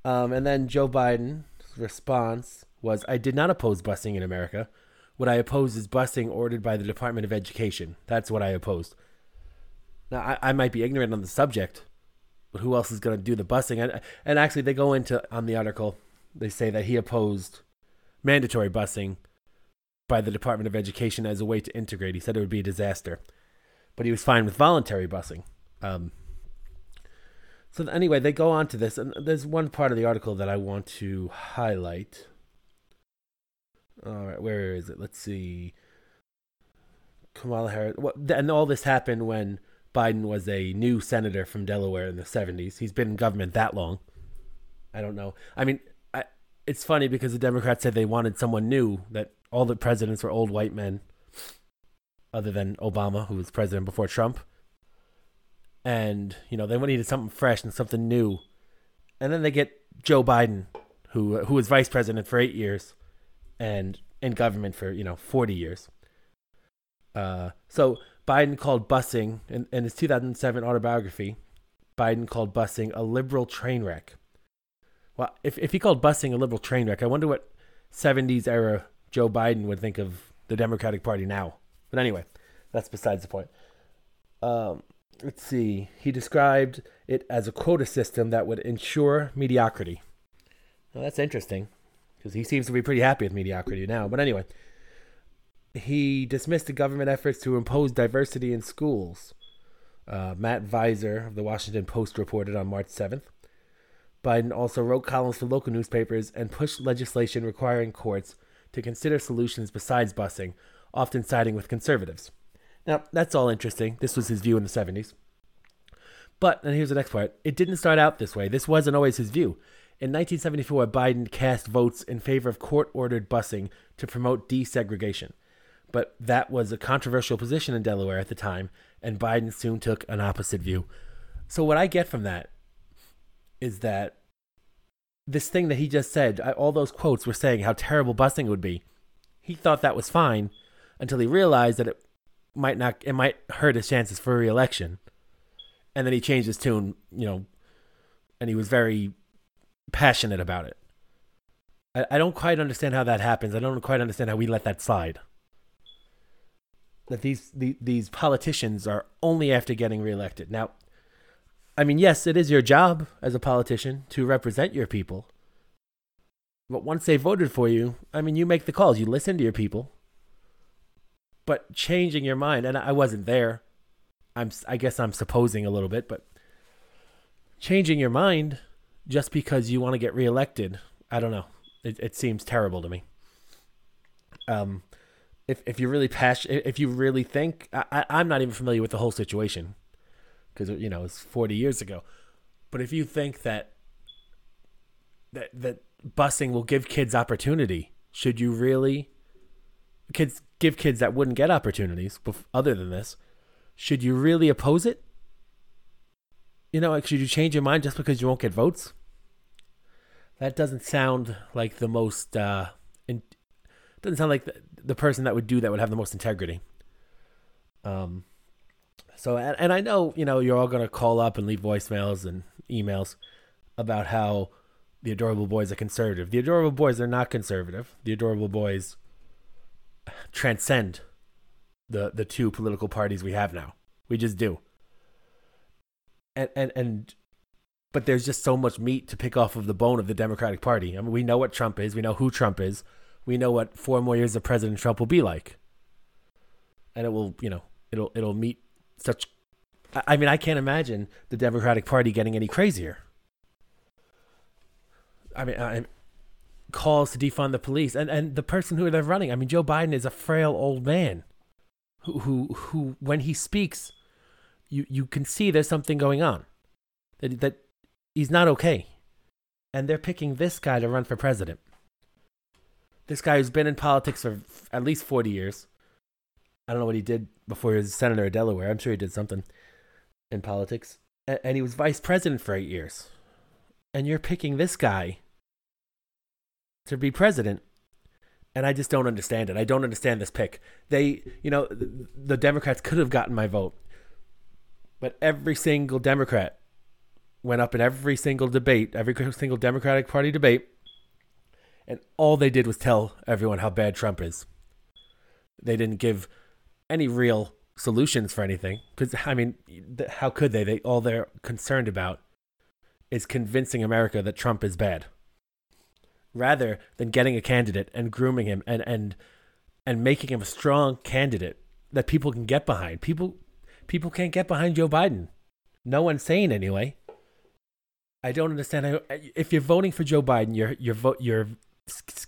Um, and then Joe Biden's response was, I did not oppose busing in America. What I oppose is busing ordered by the Department of Education. That's what I opposed. Now, I, I might be ignorant on the subject, but who else is going to do the busing? And, and actually, they go into on the article, they say that he opposed mandatory busing by the Department of Education as a way to integrate. He said it would be a disaster, but he was fine with voluntary busing. Um, so anyway, they go on to this, and there's one part of the article that I want to highlight. All right, where is it? Let's see. Kamala Harris. What, and all this happened when Biden was a new senator from Delaware in the 70s. He's been in government that long. I don't know. I mean, I, it's funny because the Democrats said they wanted someone new, that all the presidents were old white men, other than Obama, who was president before Trump. And, you know, they needed something fresh and something new. And then they get Joe Biden, who who was vice president for eight years and in government for you know 40 years. Uh, so Biden called busing in, in his 2007 autobiography. Biden called busing a liberal train wreck. Well, if if he called busing a liberal train wreck, I wonder what 70s era Joe Biden would think of the Democratic Party now. But anyway, that's besides the point. Um, let's see. He described it as a quota system that would ensure mediocrity. Well, that's interesting because he seems to be pretty happy with mediocrity now. But anyway, he dismissed the government efforts to impose diversity in schools. Uh, Matt Viser of the Washington Post reported on March 7th. Biden also wrote columns for local newspapers and pushed legislation requiring courts to consider solutions besides busing, often siding with conservatives. Now, that's all interesting. This was his view in the 70s. But, and here's the next part it didn't start out this way. This wasn't always his view. In 1974, Biden cast votes in favor of court ordered busing to promote desegregation. But that was a controversial position in Delaware at the time, and Biden soon took an opposite view. So, what I get from that is that this thing that he just said, all those quotes were saying how terrible busing would be. He thought that was fine until he realized that it might not, it might hurt his chances for reelection. And then he changed his tune, you know, and he was very passionate about it. I, I don't quite understand how that happens. I don't quite understand how we let that slide. That these the, these politicians are only after getting reelected. Now, I mean, yes, it is your job as a politician to represent your people. But once they voted for you, I mean, you make the calls. You listen to your people. But changing your mind, and I wasn't there. I'm, I guess I'm supposing a little bit, but changing your mind just because you want to get reelected, I don't know. It, it seems terrible to me. Um, if if you're really passionate, if you really think, I, I'm not even familiar with the whole situation because you know it's 40 years ago. But if you think that that that busing will give kids opportunity, should you really kids give kids that wouldn't get opportunities other than this? Should you really oppose it? You know, like, should you change your mind just because you won't get votes? That doesn't sound like the most. Uh, in, doesn't sound like the, the person that would do that would have the most integrity. Um. So and, and I know you know you're all gonna call up and leave voicemails and emails about how the adorable boys are conservative. The adorable boys are not conservative. The adorable boys transcend the the two political parties we have now. We just do. And and and but there's just so much meat to pick off of the bone of the Democratic Party. I mean, we know what Trump is, we know who Trump is, we know what four more years of President Trump will be like, and it will, you know, it'll it'll meet such. I mean, I can't imagine the Democratic Party getting any crazier. I mean, I, calls to defund the police, and and the person who they're running. I mean, Joe Biden is a frail old man, who who who when he speaks, you you can see there's something going on. That that he's not okay. And they're picking this guy to run for president. This guy who's been in politics for at least 40 years I don't know what he did before he was senator of Delaware. I'm sure he did something in politics. And he was vice president for eight years. And you're picking this guy to be president. And I just don't understand it. I don't understand this pick. They, you know, the Democrats could have gotten my vote. But every single Democrat went up in every single debate, every single Democratic Party debate, and all they did was tell everyone how bad Trump is. They didn't give any real solutions for anything because I mean, how could they? They all they're concerned about is convincing America that Trump is bad, rather than getting a candidate and grooming him and and and making him a strong candidate that people can get behind. People people can't get behind Joe Biden. No one's saying anyway. I don't understand how if you're voting for Joe Biden, you're you're vote you're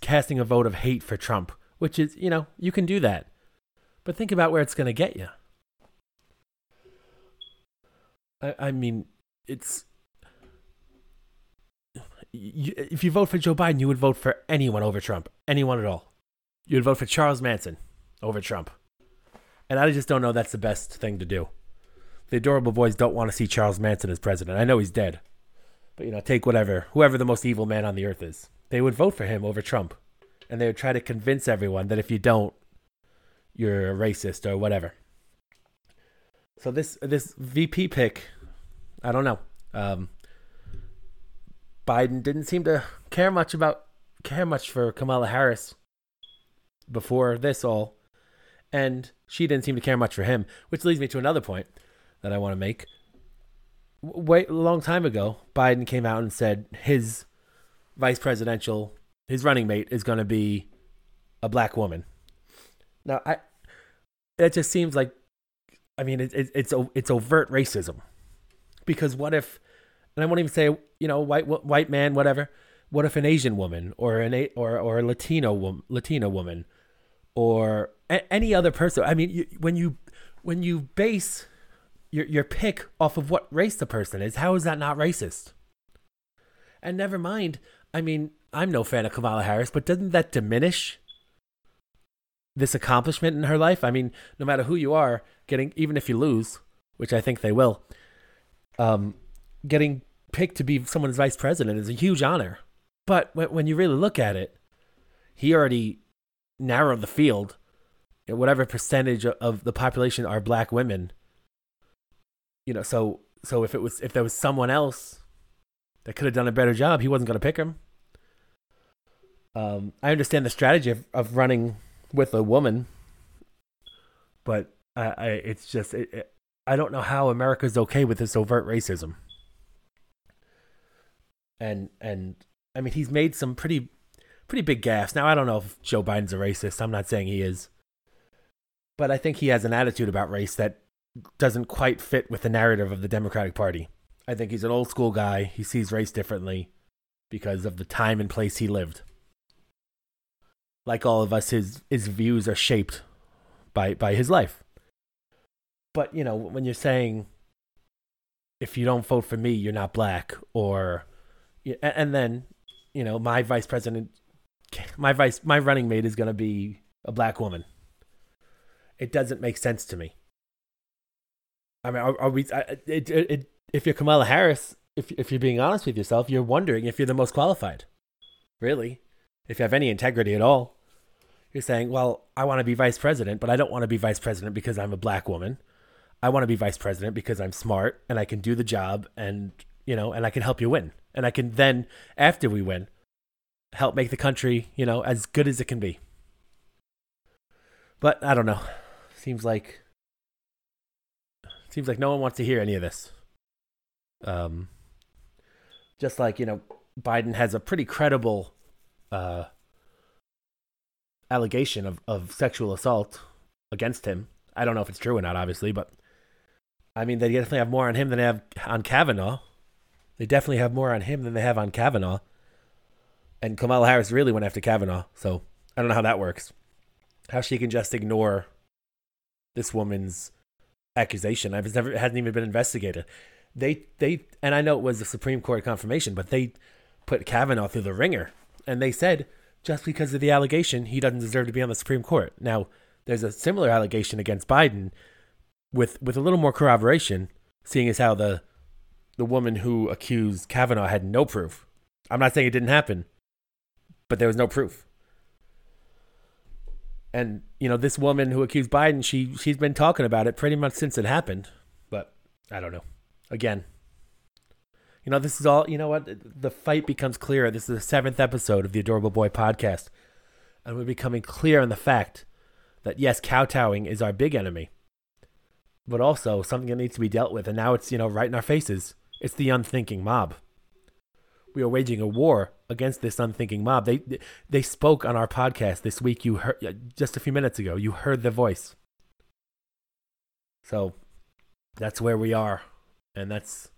casting a vote of hate for Trump, which is you know you can do that, but think about where it's going to get you. I I mean it's you, if you vote for Joe Biden, you would vote for anyone over Trump, anyone at all. You would vote for Charles Manson over Trump, and I just don't know that's the best thing to do. The adorable boys don't want to see Charles Manson as president. I know he's dead. But you know, take whatever, whoever the most evil man on the earth is. They would vote for him over Trump. And they would try to convince everyone that if you don't, you're a racist or whatever. So this this VP pick, I don't know. Um, Biden didn't seem to care much about care much for Kamala Harris before this all, and she didn't seem to care much for him, which leads me to another point that I want to make wait a long time ago, Biden came out and said his vice presidential, his running mate is going to be a black woman. Now, I it just seems like, I mean, it, it, it's it's overt racism, because what if, and I won't even say you know white wh- white man whatever. What if an Asian woman or an a, or or a Latino woman, Latina woman, or a, any other person? I mean, you, when you when you base your your pick off of what race the person is. How is that not racist? And never mind. I mean, I'm no fan of Kamala Harris, but doesn't that diminish this accomplishment in her life? I mean, no matter who you are, getting even if you lose, which I think they will, um, getting picked to be someone's vice president is a huge honor. But when, when you really look at it, he already narrowed the field. Whatever percentage of- of the population are black women you know, so so if it was if there was someone else that could have done a better job, he wasn't going to pick him. Um, I understand the strategy of, of running with a woman, but I, I it's just it, it, I don't know how America's okay with this overt racism. And and I mean, he's made some pretty pretty big gaffes. Now I don't know if Joe Biden's a racist. I'm not saying he is, but I think he has an attitude about race that doesn't quite fit with the narrative of the Democratic Party. I think he's an old school guy. He sees race differently because of the time and place he lived. Like all of us, his his views are shaped by by his life. But you know, when you're saying if you don't vote for me, you're not black, or yeah, and then you know my vice president, my vice my running mate is going to be a black woman. It doesn't make sense to me. I mean, are, are we? I, it, it, if you're Kamala Harris, if if you're being honest with yourself, you're wondering if you're the most qualified. Really, if you have any integrity at all, you're saying, "Well, I want to be vice president, but I don't want to be vice president because I'm a black woman. I want to be vice president because I'm smart and I can do the job, and you know, and I can help you win, and I can then, after we win, help make the country, you know, as good as it can be." But I don't know. Seems like Seems like no one wants to hear any of this. Um, just like you know, Biden has a pretty credible uh, allegation of, of sexual assault against him. I don't know if it's true or not, obviously, but I mean, they definitely have more on him than they have on Kavanaugh. They definitely have more on him than they have on Kavanaugh. And Kamala Harris really went after Kavanaugh, so I don't know how that works. How she can just ignore this woman's accusation. I've never it hasn't even been investigated. They they and I know it was a Supreme Court confirmation, but they put Kavanaugh through the ringer, and they said just because of the allegation, he doesn't deserve to be on the Supreme Court. Now, there's a similar allegation against Biden with with a little more corroboration, seeing as how the the woman who accused Kavanaugh had no proof. I'm not saying it didn't happen, but there was no proof. And you know, this woman who accused Biden, she she's been talking about it pretty much since it happened. But I don't know. Again, you know, this is all. You know what? The fight becomes clearer. This is the seventh episode of the Adorable Boy podcast, and we're becoming clear on the fact that yes, kowtowing is our big enemy, but also something that needs to be dealt with. And now it's you know right in our faces. It's the unthinking mob. We are waging a war against this unthinking mob. They they spoke on our podcast this week. You heard just a few minutes ago. You heard the voice. So that's where we are, and that's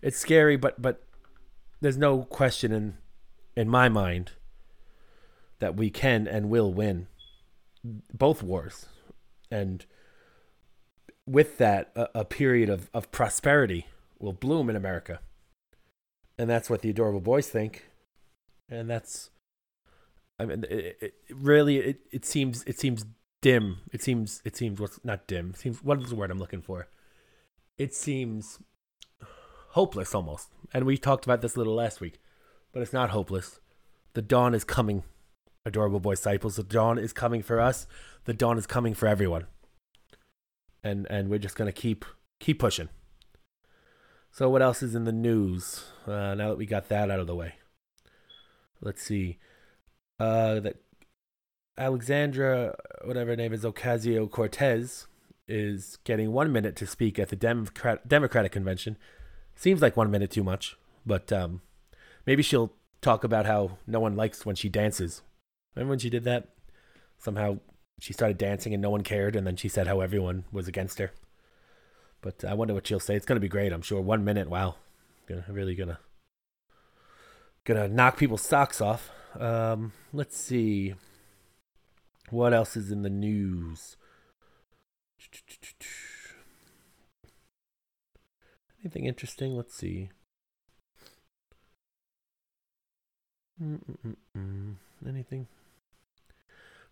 it's scary, but but there's no question in in my mind that we can and will win both wars, and with that, a, a period of, of prosperity will bloom in America, and that's what the adorable boys think, and that's. I mean, it, it really, it, it seems it seems dim. It seems it seems what's not dim. It seems what is the word I'm looking for? It seems hopeless almost. And we talked about this a little last week, but it's not hopeless. The dawn is coming, adorable boy disciples. The dawn is coming for us. The dawn is coming for everyone. And and we're just gonna keep keep pushing. So what else is in the news? Uh, now that we got that out of the way, let's see. Uh, that Alexandra, whatever her name is, Ocasio Cortez, is getting one minute to speak at the Democrat- Democratic convention Seems like one minute too much, but um, maybe she'll talk about how no one likes when she dances. Remember when she did that? Somehow she started dancing and no one cared, and then she said how everyone was against her. But I wonder what she'll say. It's gonna be great, I'm sure. One minute, wow, gonna really gonna gonna knock people's socks off. Um, let's see. What else is in the news? Anything interesting? Let's see. Mm-mm-mm. Anything?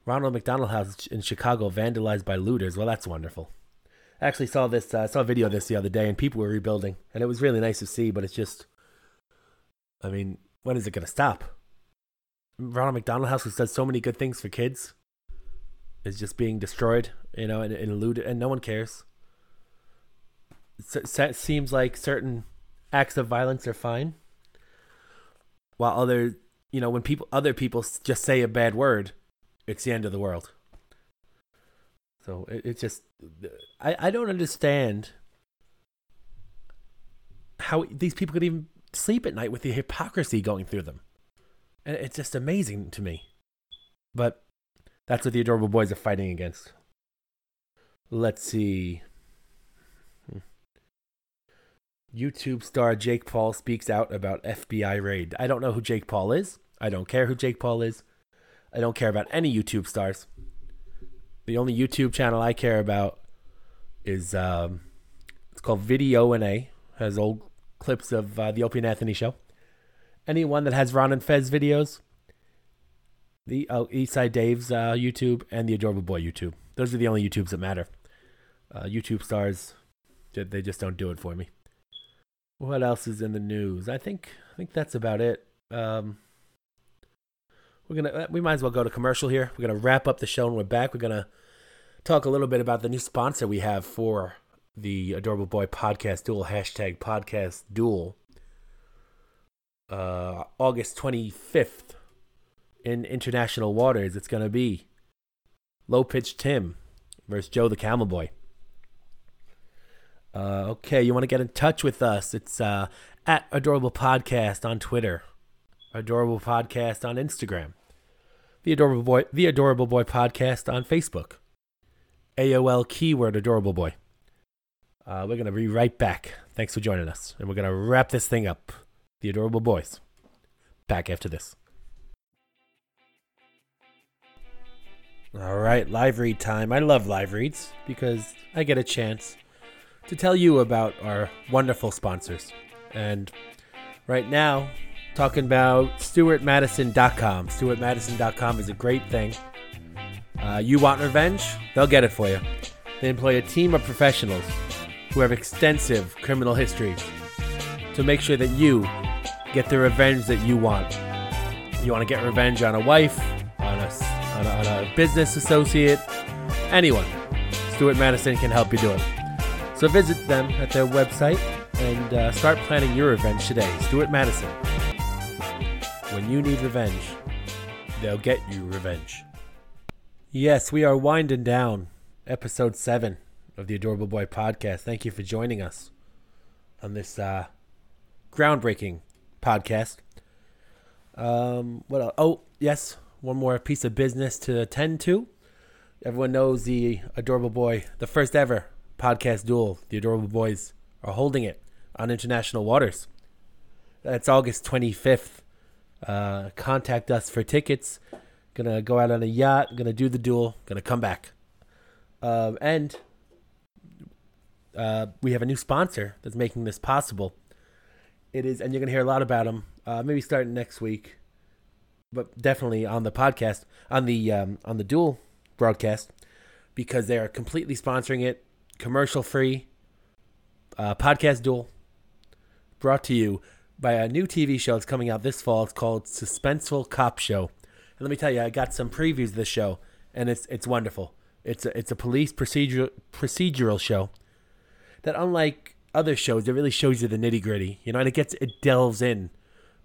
Ronald McDonald House in Chicago vandalized by looters. Well, that's wonderful. Actually saw this. Uh, I saw a video of this the other day, and people were rebuilding, and it was really nice to see. But it's just, I mean, when is it going to stop? Ronald McDonald House, who does so many good things for kids, is just being destroyed, you know, and, and looted, and no one cares it seems like certain acts of violence are fine, while other, you know, when people other people just say a bad word, it's the end of the world. So it, it's just, I I don't understand how these people could even sleep at night with the hypocrisy going through them. And it's just amazing to me. But that's what the adorable boys are fighting against. Let's see. Hmm. YouTube star Jake Paul speaks out about FBI raid. I don't know who Jake Paul is. I don't care who Jake Paul is. I don't care about any YouTube stars. The only YouTube channel I care about is um, it's called Video and A. Has old clips of uh, the Opie and Anthony show. Anyone that has Ron and Fez videos, the oh, Eastside Dave's uh, YouTube and the Adorable Boy YouTube. Those are the only YouTubes that matter. Uh, YouTube stars, they just don't do it for me. What else is in the news? I think I think that's about it. Um, we're gonna uh, we might as well go to commercial here. We're gonna wrap up the show and we're back. We're gonna talk a little bit about the new sponsor we have for the Adorable Boy Podcast Duel hashtag Podcast Duel. Uh, August twenty fifth in international waters. It's gonna be Low Pitch Tim versus Joe the Camel Boy. Uh, okay, you want to get in touch with us? It's uh, at Adorable Podcast on Twitter, Adorable Podcast on Instagram, the Adorable Boy, the Adorable Boy Podcast on Facebook, AOL keyword Adorable Boy. Uh, we're gonna be right back. Thanks for joining us, and we're gonna wrap this thing up. The Adorable Boys. Back after this. All right, live read time. I love live reads because I get a chance to tell you about our wonderful sponsors. And right now, talking about StuartMadison.com. StuartMadison.com is a great thing. Uh, you want revenge? They'll get it for you. They employ a team of professionals who have extensive criminal histories to make sure that you get the revenge that you want. You want to get revenge on a wife, on a, on a, on a business associate, anyone. Stuart Madison can help you do it. So visit them at their website and uh, start planning your revenge today. Stuart Madison. When you need revenge, they'll get you revenge. Yes, we are winding down episode seven of the Adorable Boy podcast. Thank you for joining us on this uh, groundbreaking podcast. Um, what else? Oh, yes, one more piece of business to attend to. Everyone knows the Adorable Boy, the first ever podcast duel. The Adorable Boys are holding it on international waters. That's August 25th. Uh, contact us for tickets. Gonna go out on a yacht. Gonna do the duel. Gonna come back. Um, and uh, we have a new sponsor that's making this possible. It is, and you're gonna hear a lot about them. Uh, maybe starting next week, but definitely on the podcast, on the um, on the duel broadcast, because they are completely sponsoring it, commercial free. Uh, podcast duel, brought to you by a new TV show that's coming out this fall. It's called Suspenseful Cop Show. And let me tell you, I got some previews of this show, and it's it's wonderful. It's a, it's a police procedural procedural show that, unlike other shows, it really shows you the nitty gritty. You know, and it gets it delves in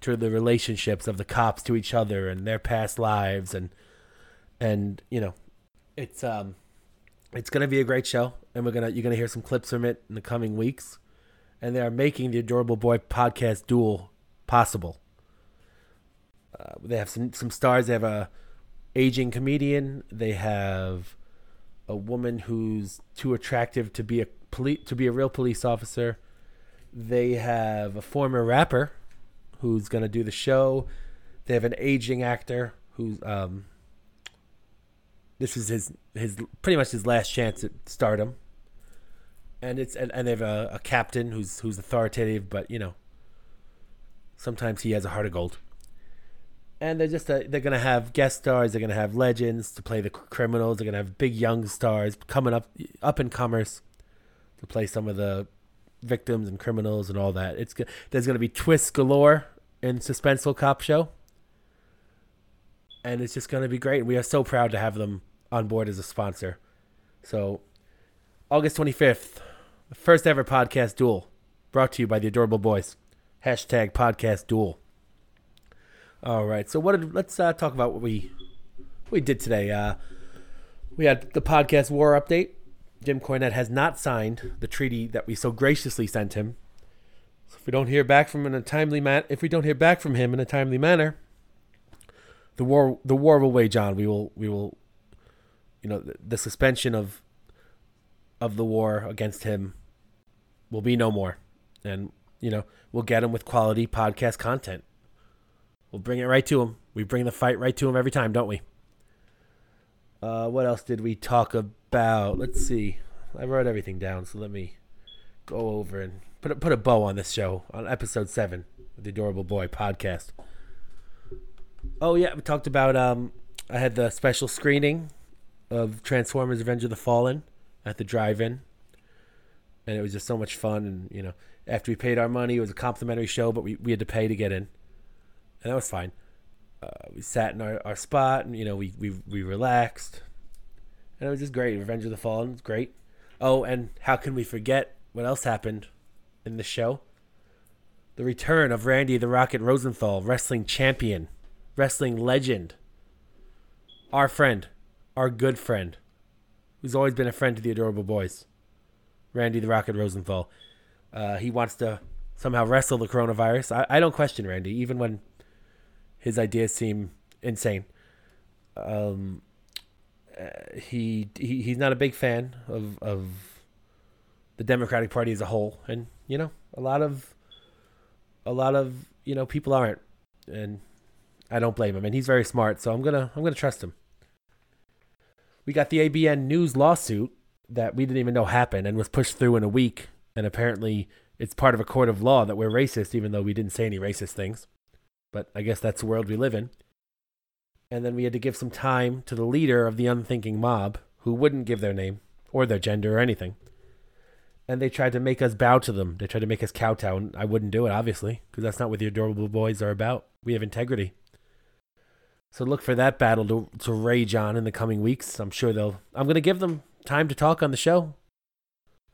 to the relationships of the cops to each other and their past lives, and and you know, it's um, it's gonna be a great show, and we're gonna you're gonna hear some clips from it in the coming weeks and they are making the Adorable Boy podcast duel possible. Uh, they have some some stars. They have a aging comedian. They have a woman who's too attractive to be a police to be a real police officer. They have a former rapper who's gonna do the show. They have an aging actor who's um. This is his his pretty much his last chance at stardom and it's and, and they have a, a captain who's who's authoritative, but you know, sometimes he has a heart of gold. And they're just a, they're gonna have guest stars. They're gonna have legends to play the criminals. They're gonna have big young stars coming up up and comers to play some of the victims and criminals and all that. It's there's gonna be twists galore in suspenseful cop show, and it's just gonna be great. We are so proud to have them on board as a sponsor. So, August twenty fifth, first ever podcast duel brought to you by the Adorable Boys. Hashtag podcast duel. All right, so what did, let's uh, talk about what we we did today. Uh, we had the podcast war update. Jim Cornette has not signed the treaty that we so graciously sent him. So if we don't hear back from him in a timely man, if we don't hear back from him in a timely manner, the war the war will wage on. We will we will, you know, the, the suspension of of the war against him will be no more. And, you know, we'll get him with quality podcast content. We'll bring it right to him. We bring the fight right to him every time, don't we? Uh, what else did we talk about? Let's see. I wrote everything down, so let me go over and put a, put a bow on this show on episode seven of the Adorable Boy podcast. Oh yeah, we talked about. Um, I had the special screening of Transformers: Revenge of the Fallen at the drive-in and it was just so much fun. And you know, after we paid our money, it was a complimentary show, but we, we had to pay to get in, and that was fine. Uh, we sat in our, our spot, and you know, we, we we relaxed, and it was just great. Revenge of the Fallen was great. Oh, and how can we forget what else happened in the show? The return of Randy the Rocket Rosenthal, wrestling champion, wrestling legend, our friend, our good friend, who's always been a friend to the Adorable Boys. Randy the Rocket Rosenthal. Uh, he wants to somehow wrestle the coronavirus. I, I don't question Randy, even when his ideas seem insane. Um, uh, he, he he's not a big fan of of the Democratic Party as a whole, and you know a lot of a lot of you know people aren't, and I don't blame him. And he's very smart, so I'm gonna I'm gonna trust him. We got the ABN News lawsuit that we didn't even know happened and was pushed through in a week. And apparently, it's part of a court of law that we're racist, even though we didn't say any racist things. But I guess that's the world we live in. And then we had to give some time to the leader of the unthinking mob, who wouldn't give their name or their gender or anything. And they tried to make us bow to them. They tried to make us kowtow, and I wouldn't do it, obviously, because that's not what the adorable boys are about. We have integrity. So look for that battle to, to rage on in the coming weeks. I'm sure they'll. I'm going to give them time to talk on the show.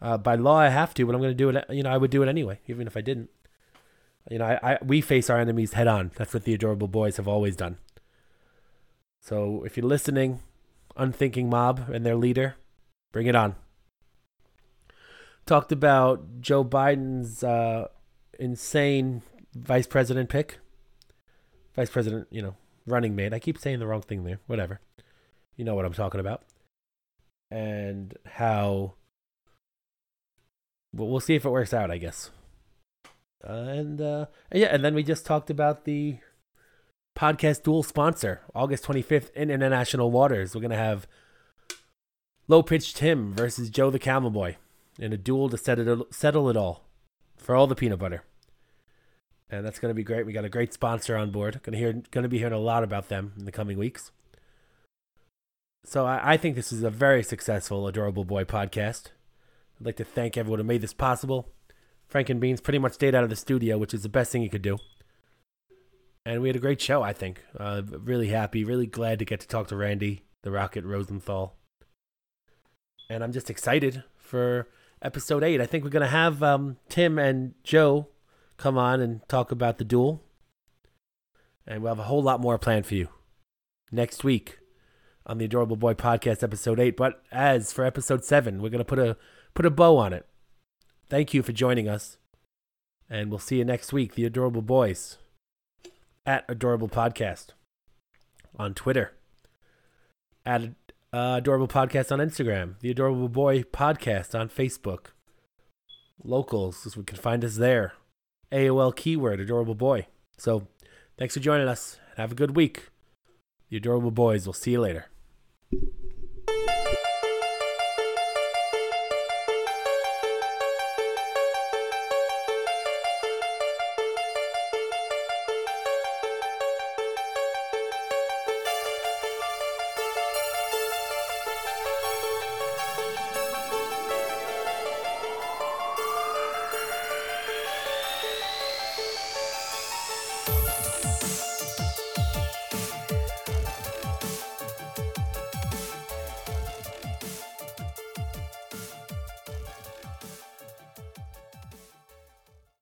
Uh, by law, I have to, but I'm going to do it. You know, I would do it anyway, even if I didn't. You know, I, I we face our enemies head on. That's what the adorable boys have always done. So if you're listening, unthinking mob and their leader, bring it on. Talked about Joe Biden's uh, insane vice president pick. Vice president, you know, running mate. I keep saying the wrong thing there. Whatever. You know what I'm talking about. And how. Well, we'll see if it works out, I guess. And uh, yeah, and then we just talked about the podcast duel sponsor, August 25th in international waters. We're gonna have Low Pitch Tim versus Joe the Camel Boy in a duel to set it, settle it all for all the peanut butter. And that's gonna be great. We got a great sponsor on board. Gonna hear, gonna be hearing a lot about them in the coming weeks. So I, I think this is a very successful Adorable Boy podcast. I'd like to thank everyone who made this possible. Frank and Beans pretty much stayed out of the studio, which is the best thing he could do. And we had a great show, I think. Uh, really happy, really glad to get to talk to Randy, the Rocket Rosenthal. And I'm just excited for episode eight. I think we're going to have um, Tim and Joe come on and talk about the duel. And we'll have a whole lot more planned for you next week on the Adorable Boy podcast, episode eight. But as for episode seven, we're to put a put a bow on it. Thank you for joining us. And we'll see you next week, the Adorable Boys, at Adorable Podcast on Twitter, at uh, Adorable Podcast on Instagram, the Adorable Boy Podcast on Facebook, locals, so we can find us there. AOL keyword, Adorable Boy. So thanks for joining us. And have a good week. The Adorable Boys. We'll see you later. Thank you.